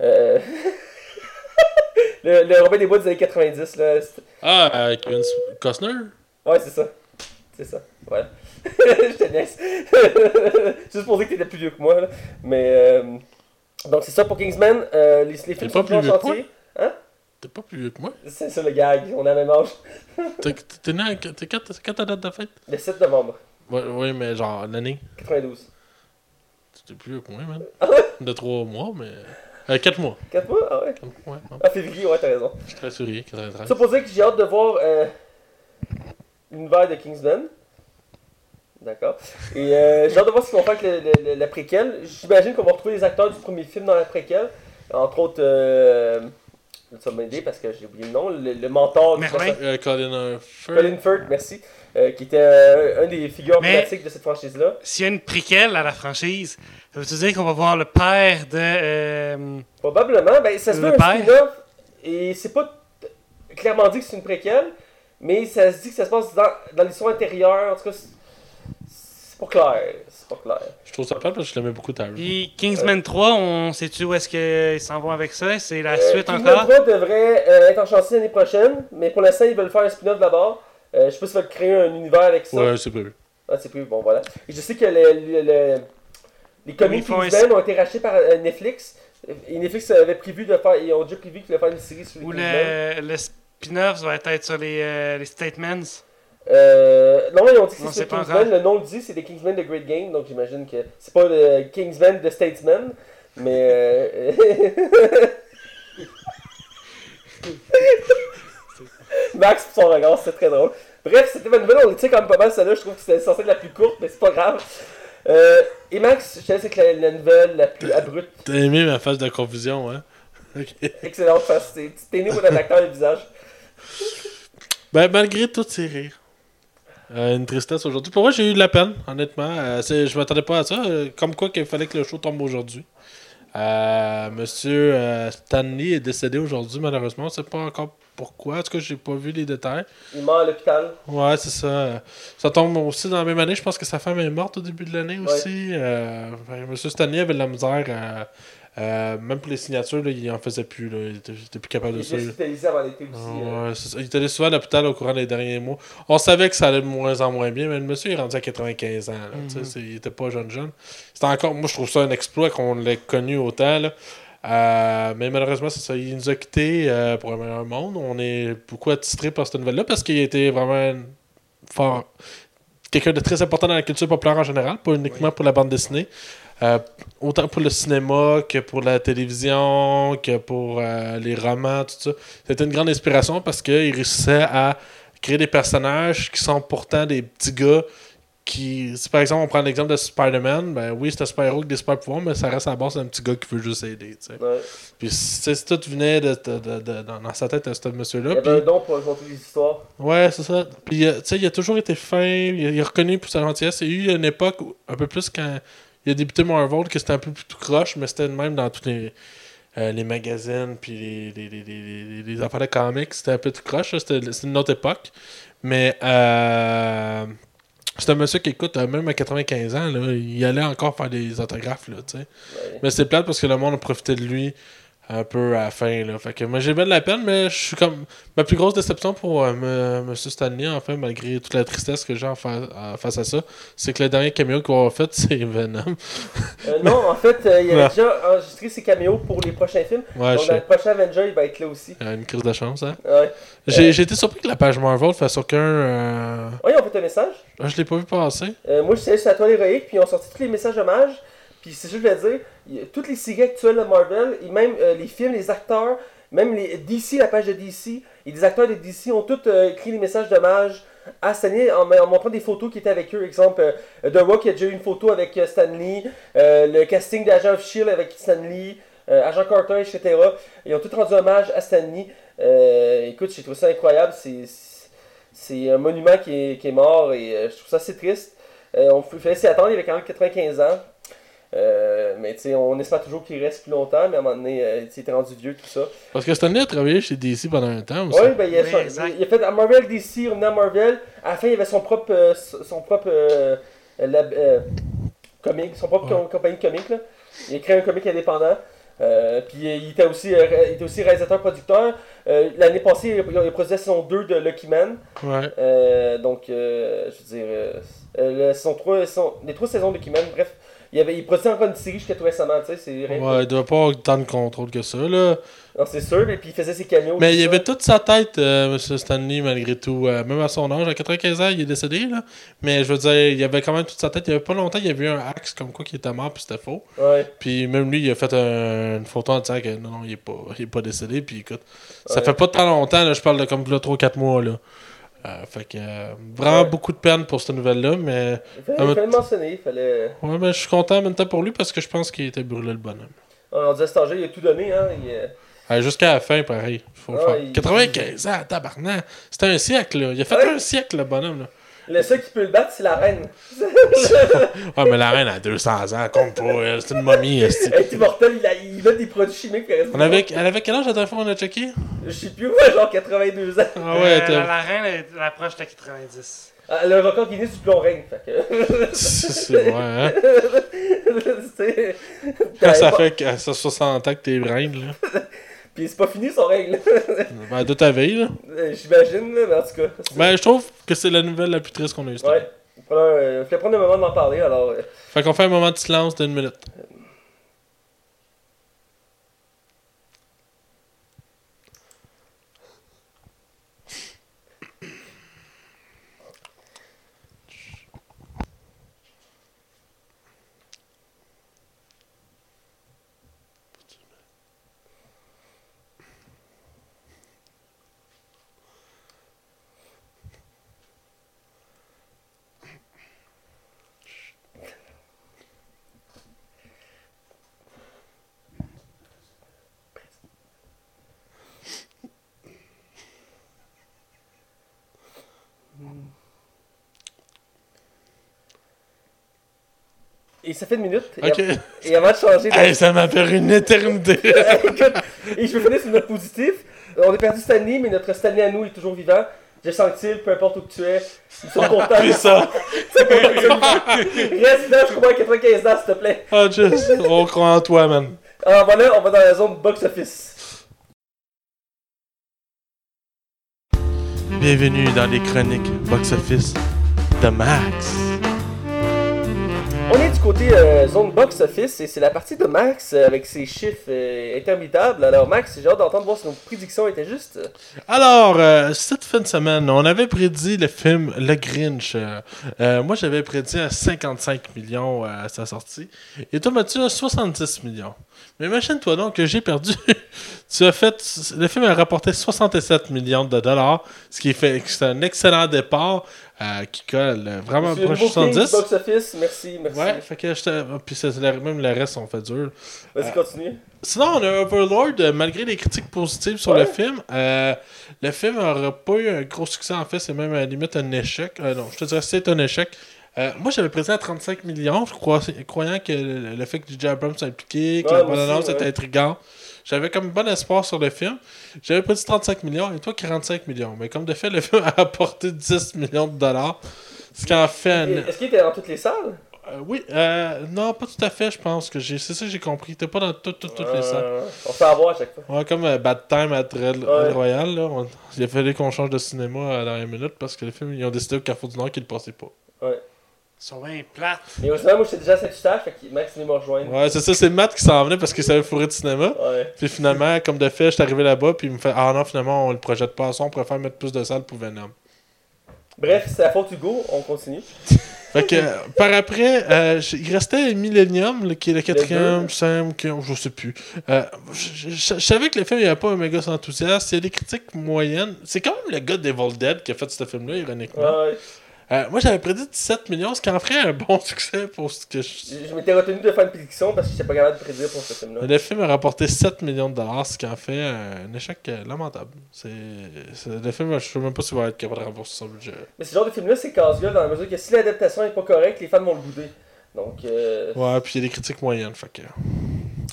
Le, le Robin des Bois des années 90, là. Ah, euh, Kevin Costner? Ouais, c'est ça. C'est ça. Voilà. je te laisse. Juste pour dire que t'étais plus vieux que moi. Là. Mais. euh, Donc, c'est ça pour Kingsman. Euh, les, les films sont pas plus en vieux que chantier. T'es pas plus vieux que moi? C'est ça le gag. On a le même âge. T'es né, à- t'es quand, ta date de fête? Le 7 novembre Ouais, ouais, mais genre l'année? 92. T'es plus vieux que moi, man. Ah De 3 mois, mais. Euh, 4 mois. 4 mois? Ah ouais. Ouais, non. Ah, février, ouais, t'as raison. Je suis très sourié, 93. Ça pour dire que j'ai hâte de voir euh, l'univers de Kingsman. D'accord. Et euh, j'ai hâte de voir ce qu'ils vont faire avec le- le- le- la préquelle. J'imagine qu'on va retrouver les acteurs du premier film dans la préquelle. Entre autres, euh, ça va m'aider parce que j'ai oublié le nom, le, le mentor personnage- Euh, Colin Firth. Colin Firth, merci. euh, qui était euh, un des figures emblématiques de cette franchise-là. S'il y a une préquelle à la franchise, ça veut dire qu'on va voir le père de. euh, Probablement, ben, ça se Le veut un père. spin-off, et c'est pas clairement dit que c'est une préquelle, mais ça se dit que ça se passe dans, dans l'histoire intérieure, en tout cas, pas clair, c'est pas clair. Je trouve ça pas parce que je l'aimais beaucoup, Tyler. Puis Kingsman 3, on sait-tu où est-ce qu'ils s'en vont avec ça? C'est la Euh, suite Kingsman encore? 3 devrait euh, être en chantier l'année prochaine, mais pour l'instant, ils veulent faire un spin-off d'abord. Euh, je sais pas s'ils veulent créer un univers avec ça. Ouais, c'est prévu. Ah, c'est plus bon, voilà. Et je sais que le- le- le- les comics Kingsman ont été rachetés par euh, Netflix. Et Netflix avait prévu de faire, ils ont déjà prévu qu'ils allaient faire une série sur les Ou Kingsman. le, le spin-off va être sur les, euh, les Statements Euh, non, ils ont dit que On c'est Kingsman. Le nom le dit, c'est des Kingsmen de Great Game. Donc j'imagine que c'est pas le Kingsman de Statesman. Mais. euh, Max, pour son regard, c'est très drôle. Bref, c'était ma nouvelle, on était quand même pas mal celle-là, je trouve que c'était censé être la plus courte, mais c'est pas grave. Euh, et Max, je te laisse avec la, la nouvelle la plus abrupte. T'as aimé ma phase de confusion, hein? Ok. Excellente face, t'es t'es né pour un acteur de visage. Ben, malgré tous ces rires. Euh, une tristesse aujourd'hui. Pour moi, j'ai eu de la peine, honnêtement. Euh, je m'attendais pas à ça. euh, comme quoi qu'il fallait que le show tombe aujourd'hui. Euh, Monsieur Stanley est décédé aujourd'hui, malheureusement. On sait pas encore pourquoi. En tout cas, j'ai pas vu les détails. Il meurt à l'hôpital. Ouais, c'est ça. Ça tombe aussi dans la même année. Je pense que sa femme est morte au début de l'année Ouais. aussi. Monsieur Stanley avait de la misère. Euh, même pour les signatures, là, il en faisait plus. Là. Il, était, il était plus capable Il de ça. là. hospitalisé avant l'été aussi. Ouais, c'est ça. Il était allé souvent à l'hôpital au courant des derniers mois. On savait que ça allait de moins en moins bien, mais le monsieur est rendu à 95 ans. là, tu sais, c'est- Il était pas jeune jeune. C'était encore, moi je trouve ça un exploit qu'on l'ait connu autant. là. Euh, mais malheureusement, c'est ça. Il nous a quittés euh, pour un meilleur monde. On est beaucoup attitrés par cette nouvelle-là parce qu'il était vraiment fort. Quelqu'un de très important dans la culture populaire en général, pas uniquement pour la bande dessinée. Euh, autant pour le cinéma que pour la télévision, que pour euh, les romans, tout ça. C'était une grande inspiration parce qu'il réussissait à créer des personnages qui sont pourtant des petits gars qui. Si par exemple on prend l'exemple de Spider-Man, ben oui, c'est un super-héros avec des super pouvoirs, mais ça reste à la base d'un petit gars qui veut juste aider. tu sais. Ouais. Puis c'est- c'est- tout venait de, de- de- de- dans sa tête à ce Il y monsieur-là. avait puis- un don pour raconter des histoires. Ouais, c'est ça. Puis, euh, tu sais, il a toujours été fin, il, a- il est reconnu pour sa gentillesse. Il y a eu une époque, où- un peu plus quand il a débuté Marvel, que c'était un peu plus tout croche, mais c'était le même dans tous les, euh, les magazines, puis les, les, les, les, affaires de comics, c'était un peu tout croche. C'était une autre époque. Mais, euh, c'est un monsieur qui écoute, même à 95 ans, là, il allait encore faire des autographes, là. Ouais. Mais c'est plate parce que le monde a profité de lui un peu à la fin. Là. Fait que moi j'ai bien de la peine, mais je suis comme. Ma plus grosse déception pour euh, me- M. Stanley, enfin, malgré toute la tristesse que j'ai en fa- à- face à ça, c'est que le dernier caméo qu'on a fait, c'est Venom. Euh, non, en fait, euh, il avait Ouais. déjà enregistré ses caméos pour les prochains films. Ouais, Donc, je dans le prochain Avenger, il va être là aussi. Euh, Une crise de chance, hein. Ouais. J'ai été surpris que la page Marvel fasse aucun. euh, Ouais, on fait un message. ah, je l'ai pas vu passer. Moi, je suis allé sur la toile héroïque, puis ils ont sorti tous les messages hommages. Puis c'est ça que je voulais dire. toutes les séries actuelles de Marvel, et même euh, les films, les acteurs, même les DC, la page de DC, et des acteurs de DC ont tous euh, écrit des messages d'hommage à Stanley en, en montrant des photos qui étaient avec eux. Exemple, euh, The Rock a déjà eu une photo avec euh, Stanley, le casting d'Agent of Shield avec Stanley, Agent Carter, etc. Ils ont tous rendu hommage à Stanley. Écoute, j'ai trouvé ça incroyable. C'est, un monument qui est, qui est mort et je trouve ça assez triste. On fallait s'y attendre, il avait quand même 95 ans. Euh, mais tu sais, on espère toujours qu'il reste plus longtemps, mais à un moment donné, euh, il était rendu vieux, tout ça. Parce que Stanley a travaillé chez DC pendant un temps aussi. Ouais, ben, il, a, Oui, son- exact. il a fait à Marvel DC, revenu à Marvel. À la fin, il avait son propre, euh, son propre euh, lab- euh, comic, son propre Ouais. compagnie de comics. Là. Il a créé un comic indépendant. Euh, puis il était aussi, euh, il était aussi réalisateur-producteur. Euh, L'année passée, il a, il produit la saison 2 de Lucky Man. Ouais. Euh, donc, euh, je veux dire, la saison 3, saison- les trois saisons de Lucky Man, bref. Il, avait, il produisait encore une série jusqu'à tout récemment, tu sais, c'est rien. Ouais, il doit pas avoir tant de contrôle que ça, là. Non, c'est sûr, et puis il faisait ses caméos. Mais il ça. avait toute sa tête, euh, M. Stanley, malgré tout. Euh, même à son âge, à 95 ans, il est décédé, là. Mais je veux dire, il avait quand même toute sa tête. Il y avait pas longtemps, il y avait eu un axe comme quoi qui était mort, puis c'était faux. Ouais. Puis même lui, il a fait un- une photo en disant que non, non, il est pas, il est pas décédé. Puis écoute, ça fait pas tant longtemps, là, je parle de comme 3-4 mois, là. Euh, fait que euh, vraiment Ouais. beaucoup de peine pour cette nouvelle-là, mais Il fallait, Ah, mais- il fallait le mentionner, il fallait. ouais, mais je suis content en même temps pour lui parce que je pense qu'il était brûlé le bonhomme. On disait cet âge il a tout donné, hein. il, euh, Jusqu'à la fin, pareil. Faut le Ah, faire. il- 95 ans, tabarnak. C'était un siècle, là. Il a fait Ouais. un siècle, le bonhomme, là. Le seul qui peut le battre, c'est la reine. Ah, mais la reine a 200 ans, elle compte pas, elle. C'est une momie. Elle est immortelle, il, a, il met des produits chimiques. elle On avait, elle avait quel âge la dernière fois qu'on a checké? Je sais plus, ouais, genre 82 ans. Ah ouais, Euh, la, la reine, elle, elle approche de 90. Ah, le record Guinness du plomb règne, fait que. C'est vrai, hein? Quand ça fait que ça 60 ans que t'es reine, là. Puis c'est pas fini son règle, Ben, de ta veille, là. Euh, j'imagine, là, mais en tout cas. Ben, je trouve que c'est la nouvelle la plus triste qu'on a eue. cette année. Ouais. Euh, fallait prendre un moment d'en parler, alors. euh, Fait qu'on fait un moment de silence d'une minute. Et ça fait une minute. Et, et avant de changer de... Hey, ça m'a paru une éternité. Écoute, et je vais finir sur une note positive. Euh, On a perdu Stanley, mais notre Stanley à nous est toujours vivant. Jess Sanctil, peu importe où que tu es. Nous sommes contents. Puis ça. Reste là, je crois, à 95 ans, s'il te plaît. Ah, Jess, on croit en toi, man. Alors voilà, on va dans la zone box-office. Bienvenue dans les chroniques box-office de Max. On est du côté euh, zone box-office et c'est la partie de Max euh, avec ses chiffres euh, interminables. Alors Max, j'ai hâte d'entendre voir si nos prédictions étaient justes. Alors, euh, cette fin de semaine, on avait prédit le film Le Grinch. Moi, j'avais prédit à 55 millions à sa sortie. Et toi, Mathieu, à 70 millions. Mais imagine-toi donc que j'ai perdu. tu as fait. Le film a rapporté 67 millions de dollars, ce qui fait que c'est un excellent départ euh, qui colle euh, vraiment proche nouveau king du 70. box-office, merci, merci. Ouais, fait que j'étais. Puis c'est- même le reste, on fait dur. Vas-y, continue. Sinon, on a Overlord, euh, malgré les critiques positives sur Ouais. le film. euh, le film n'aura pas eu un gros succès, en fait, c'est même à la limite un échec. Euh, non, je te dirais que c'est un échec. Euh, moi, j'avais présenté à 35 millions, je crois, croyant que le, le fait que DJ Abrams soit impliqué, que Ouais, la bande-annonce était intrigante. J'avais comme bon espoir sur le film. J'avais prédit 35 millions et toi 45 millions. Mais comme de fait, le film a apporté 10 millions de dollars. Ce qui en fait Est-ce qu'il était dans toutes les salles? Euh, oui, euh, non, pas tout à fait, je pense que j'ai. C'est ça que j'ai compris. T'es pas dans tout- tout- toutes les salles. Euh, On fait avoir à chaque fois. Ouais, comme euh, Bad Time à Red, Ouais. Royal, là. On... Il a fallu qu'on change de cinéma à la dernière minute parce que le film, ils ont décidé au Carrefour du Nord qu'ils le passaient pas. Ouais. Ils sont bien plates. Mais au final, moi j'étais déjà à Saint-Eustache, fait que Max venait me rejoindre. Ouais, c'est ça, c'est Matt qui s'en venait parce qu'il savait fourrer de cinéma. Ouais. Puis finalement, comme de fait, j'étais arrivé là-bas, puis il me fait Ah non, finalement, on le projette pas à ça, on préfère mettre plus de salles pour Venom. Bref, c'est la faute Hugo, on continue. Fait que, euh, par après, euh, il restait Millennium, là, qui est le quatrième, cinquième, je sais plus. Euh, je, je- je savais que le film, il n'y avait pas un méga enthousiaste. Il y a des critiques moyennes. C'est quand même le gars d'Evil Dead qui a fait ce film-là, ironiquement. Ouais. Euh, moi, j'avais prédit 17 millions, ce qui en ferait un bon succès pour ce que je... Je, m'étais retenu de faire une prédiction parce que j'étais pas capable de prédire pour ce film-là. Le film a rapporté 7 millions de dollars, ce qui en fait un échec euh, lamentable. C'est, le film, je sais même pas s'il va être capable de rembourser son budget. Mais ce genre de film-là, c'est casse-gueule dans la mesure que si l'adaptation est pas correcte, les fans vont le bouder. Donc, euh, Ouais, puis il y a des critiques moyennes, fait que...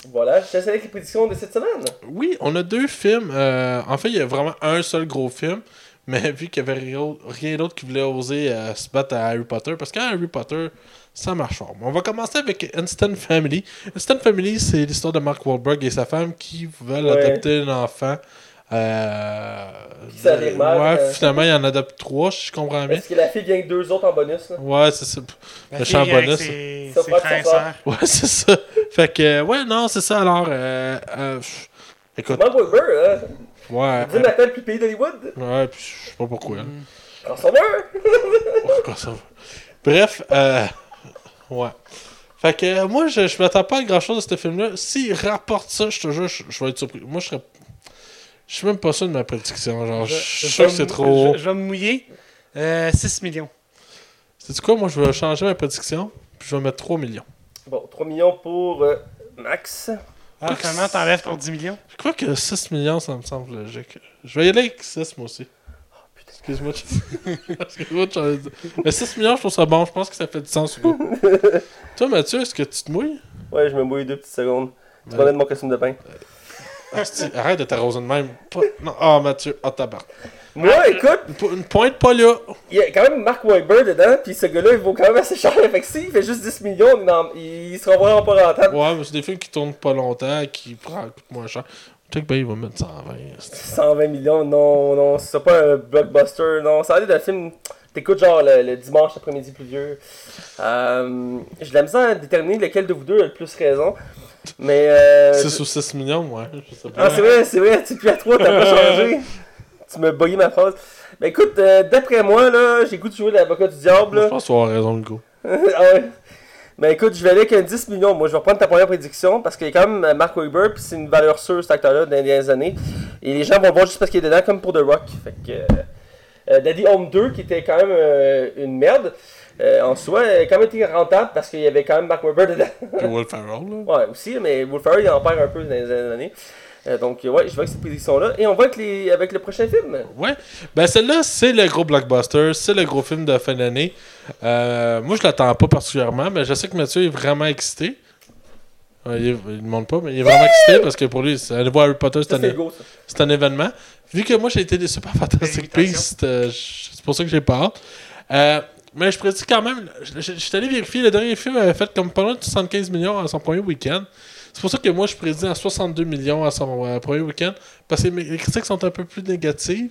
voilà. Je te avec les prédictions de cette semaine. Oui, on a deux films. euh, en fait, il y a vraiment un seul gros film. Mais vu qu'il n'y avait rien rien d'autre qui voulait oser euh, se battre à Harry Potter, parce qu'à Harry Potter, ça marche fort. On va commencer avec Instant Family. Instant Family, c'est l'histoire de Mark Wahlberg et sa femme qui veulent Ouais. adopter un enfant. Euh, Puis ça mal, ouais, euh, finalement, il en adopte trois, si je comprends bien. Est-ce que la fille vient avec deux autres en bonus là? Ouais, c'est ça. Le champ bonus. ses, Ça. Ouais, c'est ça. Fait que, euh, ouais, non, c'est ça. Alors, euh, euh, écoute, Mark Wahlberg, hein? Ouais. Dis Nathan plus pays d'Hollywood. Ouais, puis je sais pas pourquoi. là. Transformer! Quoi, ça va? Bref, euh, ouais. Fait que euh, moi, je, je m'attends pas à grand chose de ce film-là. S'il rapporte ça, je te jure, je, je vais être surpris. Moi, je serais. Je suis même pas sûr de ma prédiction. Genre, je je suis sûr que c'est trop haut. Je, je vais me mouiller. Euh, 6 millions. C'est quoi, moi, je vais changer ma prédiction. Puis je vais mettre 3 millions. Bon, 3 millions pour euh, Max. Ah, finalement, t'enlèves pour 10 millions? Je crois que 6 millions, ça me semble logique. Je vais y aller avec 6, moi aussi. Excuse-moi. Excuse-moi Mais 6 millions, je trouve ça bon. Je pense que ça fait du sens. Hugo. Toi, Mathieu, est-ce que tu te mouilles? Ouais, je me mouille deux petites secondes. Tu mettre mon costume de bain. Asti, arrête de t'arroser de même. Pas- Non, ah, Mathieu, ah, tabac. Moi, écoute, Une, po- une pointe pas là. il y a quand même Mark Wahlberg dedans, puis ce gars-là, il vaut quand même assez cher. Fait que s'il fait juste 10 millions, il en- il sera vraiment pas rentable. Ouais, mais c'est des films qui tournent pas longtemps, qui prennent coûtent moins cher. Check, ben, il va mettre 120. asti. 120 millions, non, non, c'est pas un blockbuster, non. Ça a l'air d'un film. T'écoutes genre le, le dimanche après-midi pluvieux. Euh, J'ai de la misère à déterminer lequel de vous deux a le plus raison. Mais. Euh, 6 ou 6 millions, ouais. Je sais pas. Ah, c'est vrai, c'est vrai, tu plus à 3, t'as pas changé. Tu m'as bugué ma phrase. Mais écoute, euh, d'après moi, là, j'ai goût de jouer l'avocat du diable. Je pense avoir raison, le gars. ah ouais. Mais écoute, je vais aller avec un 10 millions. Moi, je vais reprendre ta première prédiction parce qu'il y a quand même euh, Mark Wahlberg, puis c'est une valeur sûre, cet acteur-là, dans les dernières années. Et les gens vont le voir juste parce qu'il est dedans, comme pour The Rock. Fait que. euh, euh, Daddy Home 2, qui était quand même euh, une merde, euh, en soi, a quand même été rentable parce qu'il y avait quand même Mark Wahlberg dedans. Puis Will Ferrell, là. Ouais, aussi, mais Will Ferrell, il en perd un peu dans les dernières années. Euh, donc, euh, ouais, je vais avec cette prédiction-là. Et on va avec, les, avec le prochain film. Ouais. Ben, celle-là, c'est le gros blockbuster. C'est le gros film de fin d'année. Euh, moi, je l'attends pas particulièrement, mais je sais que Mathieu est vraiment excité. Euh, il, est- il ne montre pas, mais il est vraiment excité parce que pour lui, c'est- aller voir Harry Potter, c'est un, go, un événement. Vu que moi, j'ai été déçu par Fantastic. Beasts, euh, c'est pour ça que j'ai pas hâte. Euh, mais je prédis quand même, je suis allé vérifier, le dernier film avait fait comme pas loin de 75 millions à son premier week-end. C'est pour ça que moi, je prédis à 62 millions à son euh, premier week-end. Parce que mes- les critiques sont un peu plus négatives.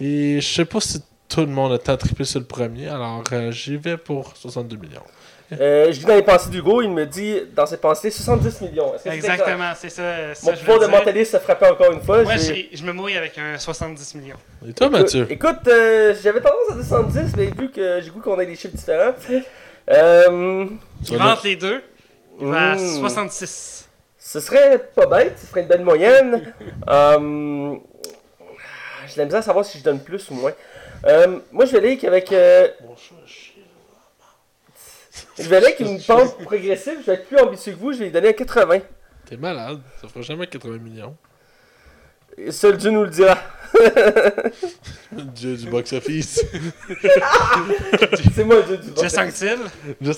Et je sais pas si tout le monde a tant triplé sur le premier. Alors, euh, j'y vais pour 62 millions. Euh, je lis dans les pensées d'Hugo, il me dit dans ses pensées 70 millions. Exactement, c'est ça. ça Mon je pouvoir de mentaliste se frappait encore une fois. Moi, je me mouille avec un 70 millions. Et toi, Mathieu? Écoute, euh, j'avais tendance à descendre 10, mais vu que j'ai goût qu'on ait des chiffres différents. Euh, Il Ça vente les deux. Il va à Mmh. 66. Ce serait pas bête, ce serait une belle moyenne. Euh, j'ai la misère à savoir si je donne plus ou moins. Euh, moi, je vais aller qu'avec. euh, je vais aller avec une pente progressive, je vais être plus ambitieux que vous, je vais lui donner un 80. T'es malade. Ça fera jamais 80 millions. Seul Dieu nous le dira. Dieu du box-office. C'est moi le Dieu du Jess Anctil.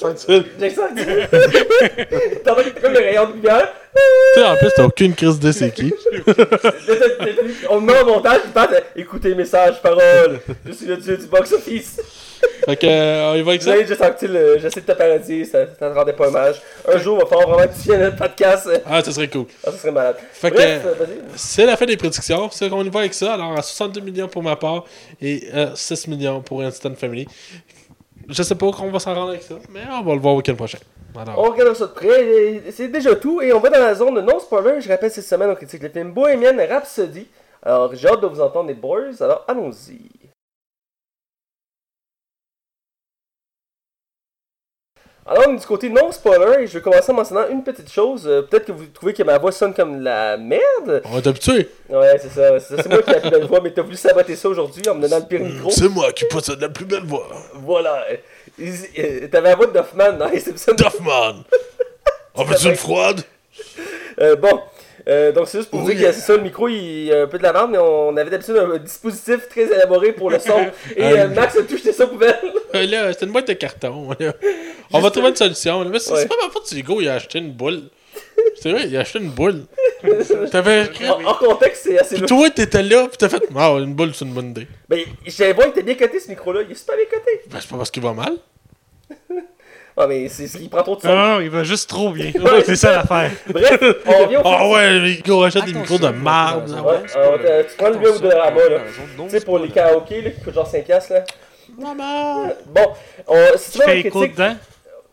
En dessous. J'ai senti. T'entends que t'es comme le rayon de lumière. Tu sais, en plus, t'as aucune crise de c'est qui. On me met en montage, il parle écoutez message, parole. Je suis le dieu du box-office. Fait que, euh, on y va avec ça? Désolé, j'ai senti le- j'essaie de te parodier, ça, ça te rendait pas hommage. Un jour, il va falloir vraiment que à notre podcast. Ah, ça serait cool. Ah, ça serait malade. Fait que, Bref, euh, vas-y. c'est la fin des prédictions. C'est qu'on y va avec ça. Alors, à 62 millions pour ma part et euh, 6 millions pour Instant Family. Je sais pas qu'on va s'en rendre avec ça, mais on va le voir au week-end prochain. Alors, On regarde ça de près, c'est déjà tout, et on va dans la zone de non-spoiler. Je rappelle cette semaine, on critique le film Bohemian Rhapsody. Alors, j'ai hâte de vous entendre, les boys, alors allons-y. Alors, du côté non-spoiler, et je vais commencer en mentionnant une petite chose. Euh, Peut-être que vous trouvez que ma voix sonne comme la merde. on est habitué. Ouais, c'est ça, c'est moi qui ai la plus belle voix, mais t'as voulu saboter ça aujourd'hui en me donnant le pire micro. C'est moi qui possède la plus belle voix. Voilà. Euh, T'avais la voix de Duffman dans les Simpsons. Duffman. On veut-tu une froide? Euh, bon, euh, donc c'est juste pour Oui. dire que c'est ça, le micro il est un peu de la merde, mais on avait d'habitude un dispositif très élaboré pour le son. Et euh. Max a tout jeté ça poubelle. Euh, Là, c'est une boîte de carton. là. On va trouver une solution. Mais c'est Ouais. pas ma faute si Hugo il a acheté une boule. C'est vrai, il a acheté une boule. T'avais. En, en contexte, c'est assez Puis toi, t'étais là, pis t'as fait. Ah, une boule, c'est une bonne idée. Mais j'allais voir, il était bien coté ce micro-là. Il est super bien coté. Ben, c'est pas parce qu'il va mal. Ah, mais c'est ce qui prend trop de son. Non, non, il va juste trop bien. Ouais. c'est ça l'affaire. Bref, on revient au Ah ouais, mais Hugo achète des micros de marde. Ouais, euh, tu prends le lien au Dollarama, là. Tu sais, pour les karaokés, là, qui coûtent genre 5$, piastres, là. Maman! Bon, on, si tu fais critique... dedans.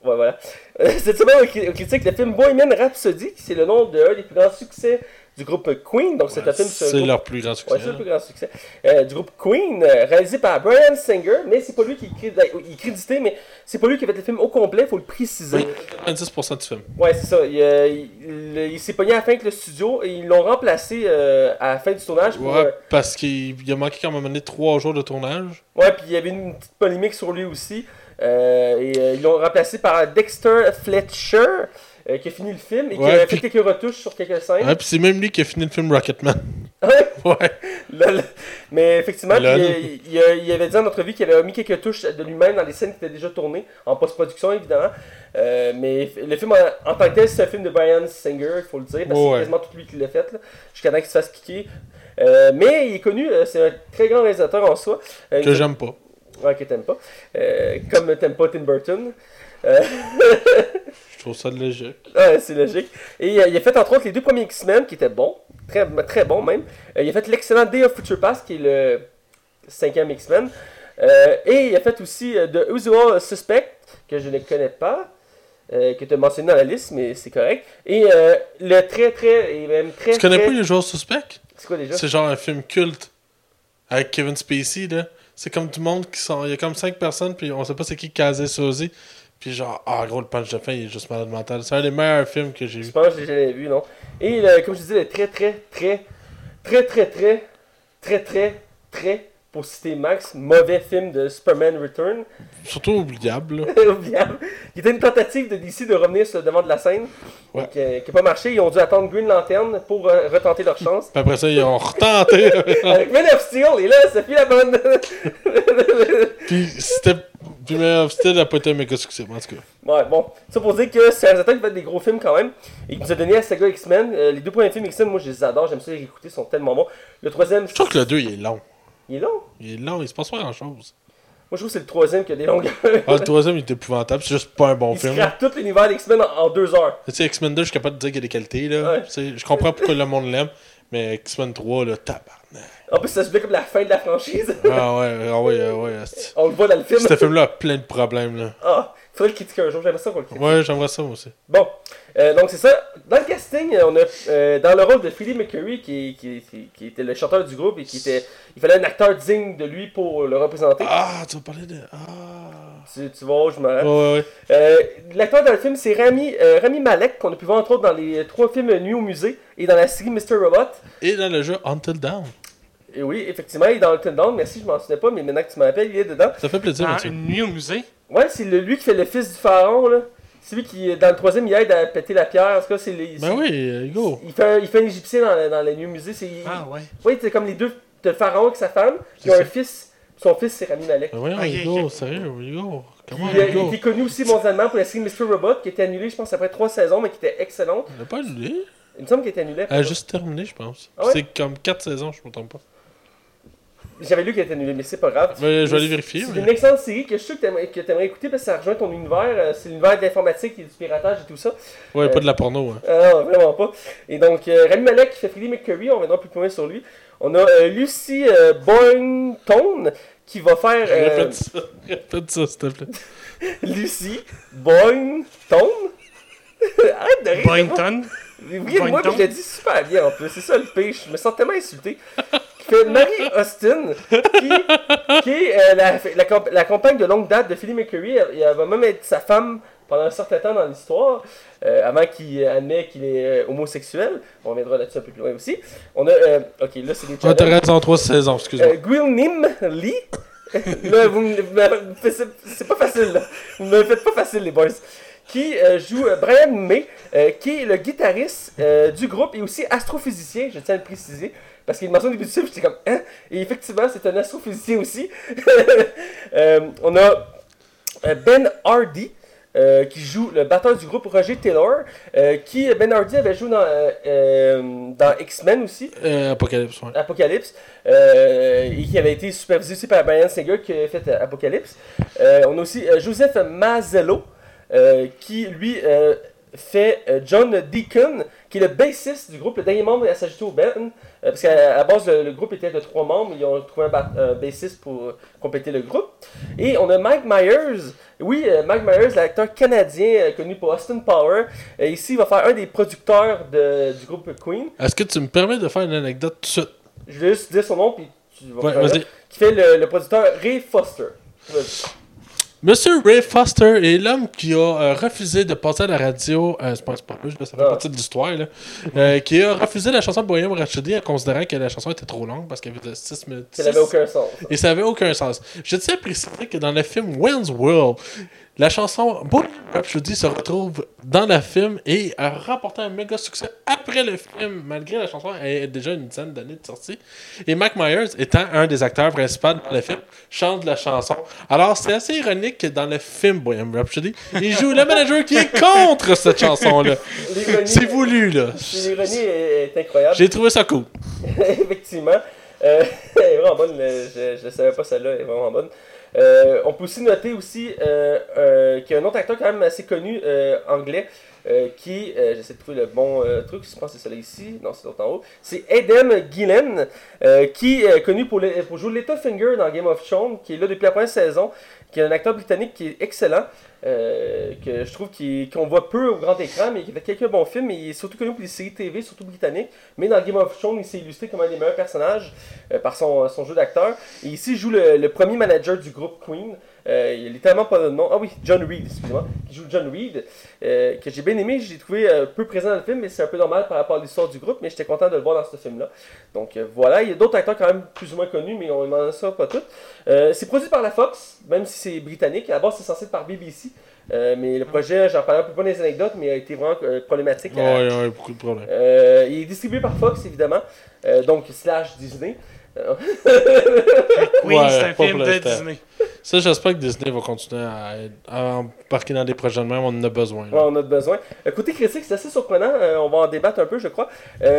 Ouais, voilà. Euh, Cette semaine, on critique le film Bohemian Rhapsody, qui c'est le nom d'un des plus grands succès du groupe Queen. Donc, c'est un film sur un C'est leur plus grand succès. Ouais, c'est le plus grand succès. Euh, du groupe Queen, euh, réalisé par Brian Singer, mais c'est pas lui qui il est crédité, mais c'est pas lui qui a fait le film au complet, faut le préciser. Oui. 90% du film. Ouais, c'est ça. Il, euh, il- s'est pogné à la fin avec le studio et ils l'ont remplacé euh, à la fin du tournage. Pour, Ouais, parce qu'il il a manqué quand même donné 3 jours de tournage. Ouais, puis il y avait une petite polémique sur lui aussi. Et ils l'ont remplacé par Dexter Fletcher, euh, qui a fini le film et qui Ouais, a puis- fait quelques retouches sur quelques scènes. Ouais, pis c'est même lui qui a fini le film Rocketman. Ouais, Ouais. lol. Mais effectivement, puis, Lol. euh, il, avait dit en entrevue qu'il avait mis quelques touches de lui-même dans les scènes qui étaient déjà tournées, en post-production évidemment. Euh, mais le film en, en tant que tel, c'est un film de Brian Singer, il faut le dire, parce que Ouais. c'est quasiment tout lui qui l'a fait, jusqu'à temps qu'il se fasse kicker. Euh, mais il est connu, euh, c'est un très grand réalisateur en soi. Euh, Que il- j'aime pas. Ouais, que t'aimes pas. Euh, comme t'aimes pas Tim Burton. Je trouve ça logique. ouais, c'est logique. Et euh, il a fait entre autres les deux premiers X-Men qui étaient bons. Très, très bons même. Euh, il a fait l'excellent Day of Future Past qui est le cinquième X-Men. Euh, et il a fait aussi The Usual Suspect que je ne connais pas. que tu as mentionné dans la liste, mais c'est correct. Et euh, le très très, et même très Tu connais très- pas les joueurs suspects? C'est quoi déjà? C'est genre un film culte. Avec Kevin Spacey, là. C'est comme du monde qui sont. Il y a comme 5 personnes, puis on sait pas c'est qui casé Sozy. Puis genre, ah gros, le punch de fin, il est juste malade mental. C'est un des meilleurs films que j'ai Je vu. pense que je l'ai jamais vu, non. Et le- comme je disais, le très très très très très très très très très pour citer Max, mauvais film de Superman Return, Surtout oubliable, oubliable, qui était une tentative de DC de revenir sur le devant de la scène, Ouais. qui n'a pas marché. Ils ont dû attendre Green Lantern pour euh, retenter leur chance. Puis après ça, ils ont retenté. Avec Man of Steel, et là, ça fait la bonne. puis c'était Puis Man of Steel a pas été un méga succès, en tout cas. Ouais, bon. Ça pour dire que c'est un réalisateur qui fait des gros films quand même. Et qui nous a donné la saga X-Men. Euh, les deux premiers films X-Men, moi je les adore, j'aime ça les écouter, ils sont tellement bons. Le troisième, Je trouve que le 2 il est long. Il est long. Il est long, il se passe pas grand chose. Moi je trouve que c'est le troisième qui a des longueurs. Ah, le troisième il est épouvantable, c'est juste pas un bon il film. scrape tout l'univers d'X-Men en, en deux heures. Tu sais, X-Men 2, je suis capable de dire qu'il y a des qualités, là. Ouais. Je comprends pourquoi le monde l'aime, mais X-Men 3, là, tabarnak. En plus, ça se fait comme la fin de la franchise. Ah ouais, ah ouais, ah ouais. On le voit dans le film. Ce film-là a plein de problèmes, là. Ah, faudrait le critiquer un jour, j'aimerais ça qu'on le critique. Ouais, j'aimerais ça, moi aussi. Bon, euh, donc c'est ça. Dans le casting, euh, on a euh, dans le rôle de Freddie Mercury, qui, qui, qui, qui était le chanteur du groupe et qui était. Il fallait un acteur digne de lui pour le représenter. Ah, tu vas parler de. Ah. Tu, tu vois, je me. Ouais, ouais. Euh, L'acteur dans le film, c'est Rami, euh, Rami Malek, qu'on a pu voir entre autres dans les trois films Nuit au musée et dans la série Mr. Robot. Et dans le jeu Until Dawn. Et oui, effectivement, il est dans le Down. Merci, je m'en souvenais pas, mais maintenant que tu m'appelles, il est dedans. Ça fait plaisir, Ah, une nuit au musée? Ouais, c'est le- lui qui fait le fils du pharaon, là. C'est lui qui, dans le troisième, il aide à péter la pierre. En tout cas, c'est les. Ben oui, go. Il fait, un, il fait un égyptien dans, dans le Nuit au musée. C'est, Ah ouais. Oui, c'est comme les deux, t'as le pharaon avec sa femme, qui ça. un fils. Son fils, c'est Rami Malek. Ben voyons, Ok, Hugo, ok. sérieux, Hugo. Comment, Il, a- il était connu aussi mondialement pour la série Mr. Robot, qui était annulée, je pense, après trois saisons, mais qui était excellente. Elle a pas annulé. Il me semble qu'elle était annulée. Elle a juste terminé, je pense. Ah ouais? C'est comme 4 saisons, je me trompe pas. J'avais lu qu'elle était annulée, mais c'est pas grave. Je vais aller vérifier. C'est mais- une excellente série que je suis sûr que t'aimerais, que t'aimerais écouter parce que ça rejoint ton univers. euh, C'est l'univers de l'informatique et du piratage et tout ça. Ouais, pas de la porno. Hein. Ah non, vraiment pas. Et donc, euh, Rami Malek qui fait Freddie Mercury, on reviendra plus loin sur lui. On a euh, Lucy euh, Boynton qui va faire. euh, Répète ça, répète ça, s'il te plaît. Lucy Boynton? Arrête de rire. Boynton? Oui, moi, je l'ai dit super bien en plus. C'est ça le pire. Je me sens tellement insulté. Fait Marie Austin, qui, qui est euh, la, la, la compagne de longue date de Philly Mercury. Elle, elle va même être sa femme pendant un certain temps dans l'histoire, euh, avant qu'il admet qu'il est euh, homosexuel. On reviendra là-dessus un peu plus loin aussi. On a. ok, là, c'est des t'as challenges. raison, 3 saisons, excuse-moi. Gwilnim Lee. là, vous c'est pas facile, là. Vous me faites pas facile, les boys. Qui euh, joue euh, Brian May, euh, qui est le guitariste du groupe et aussi astrophysicien, je tiens à le préciser. Parce qu'il mentionne au début du film, j'étais comme, hein? Et effectivement, c'est un astrophysicien aussi. Euh, on a euh, Ben Hardy. euh, qui joue le batteur du groupe Roger Taylor, euh, qui Ben Hardy avait joué dans, euh, dans X-Men aussi. Apocalypse, ouais. Apocalypse, et qui avait été supervisé aussi par Brian Singer qui a fait Apocalypse. On a aussi Joseph Mazzello, qui lui fait John Deacon, qui est le bassiste du groupe, le dernier membre à s'ajouter au band, euh, parce qu'à la base le, le groupe était de trois membres, ils ont trouvé un, un bassiste pour euh, compléter le groupe. Et on a Mike Myers, oui, euh, Mike Myers, l'acteur canadien euh, connu pour Austin Power. Euh, ici, il va faire un des producteurs de- du groupe Queen. Est-ce que tu me permets de faire une anecdote tout de suite? Je vais juste dire son nom, puis tu vas Ouais. Qui fait le, le producteur Ray Foster. Vas-y. Monsieur Ray Foster est l'homme qui a euh, refusé de passer à la radio. Euh, c'est pas spoiler, là, ça fait Ah. partie de l'histoire. là. Euh, qui a refusé la chanson Bohemian Rhapsody en considérant que la chanson était trop longue parce qu'elle faisait 6 minutes. Ça n'avait aucun sens. Et ça avait aucun sens. Je tiens à préciser que dans le film Wayne's World, la chanson Bohemian Rhapsody se retrouve dans le film et a remporté un méga succès après le film, malgré la chanson ait déjà une dizaine d'années de sortie. Et Mike Myers, étant un des acteurs principaux dans le film, chante la chanson. Alors c'est assez ironique que dans le film Bohemian Rhapsody, il joue le manager qui est contre cette chanson-là. L'ironie- C'est voulu, là. L'ironie est, est incroyable. J'ai trouvé ça cool. Effectivement. Euh, elle est vraiment bonne. je ne savais pas celle-là. Elle est vraiment bonne. Euh, on peut aussi noter aussi euh, euh, qu'il y a un autre acteur quand même assez connu anglais qui, j'essaie de trouver le bon truc, je pense que c'est celui ici, non c'est l'autre en haut, c'est Adam Gillen qui est connu pour, le- pour jouer dans Game of Thrones, qui est là depuis la première saison, qui est un acteur britannique qui est excellent, euh, que je trouve qu'on voit peu au grand écran, mais qui fait quelques bons films, et il est surtout connu pour les séries TV, surtout britanniques, mais dans Game of Thrones, il s'est illustré comme un des meilleurs personnages euh, par son, jeu d'acteur, et ici il joue le premier manager du groupe Queen, euh, il est littéralement pas de nom. Ah oui, John Reed, excusez-moi. Qui joue John Reed. euh, que j'ai bien aimé. J'ai trouvé euh, peu présent dans le film, mais c'est un peu normal par rapport à l'histoire du groupe. Mais j'étais content de le voir dans ce film-là. Donc euh, voilà. Il y a d'autres acteurs quand même plus ou moins connus, mais on n'en ça pas tous. Euh, c'est produit par la Fox, même si c'est britannique. À la base, c'est censé être par BBC. Mais le projet, j'en parlerai un peu pas les anecdotes, mais a été vraiment problématique. ouais, beaucoup de problèmes. il est distribué par Fox, évidemment. Donc, slash Disney. Euh, Oui, Ouais, c'est un pas film de. Disney. Ça, j'espère que Disney va continuer à, à embarquer dans des projets de même. On en a besoin. Ouais, on a besoin. Euh, côté critique, c'est assez surprenant. euh, on va en débattre un peu, je crois. Euh,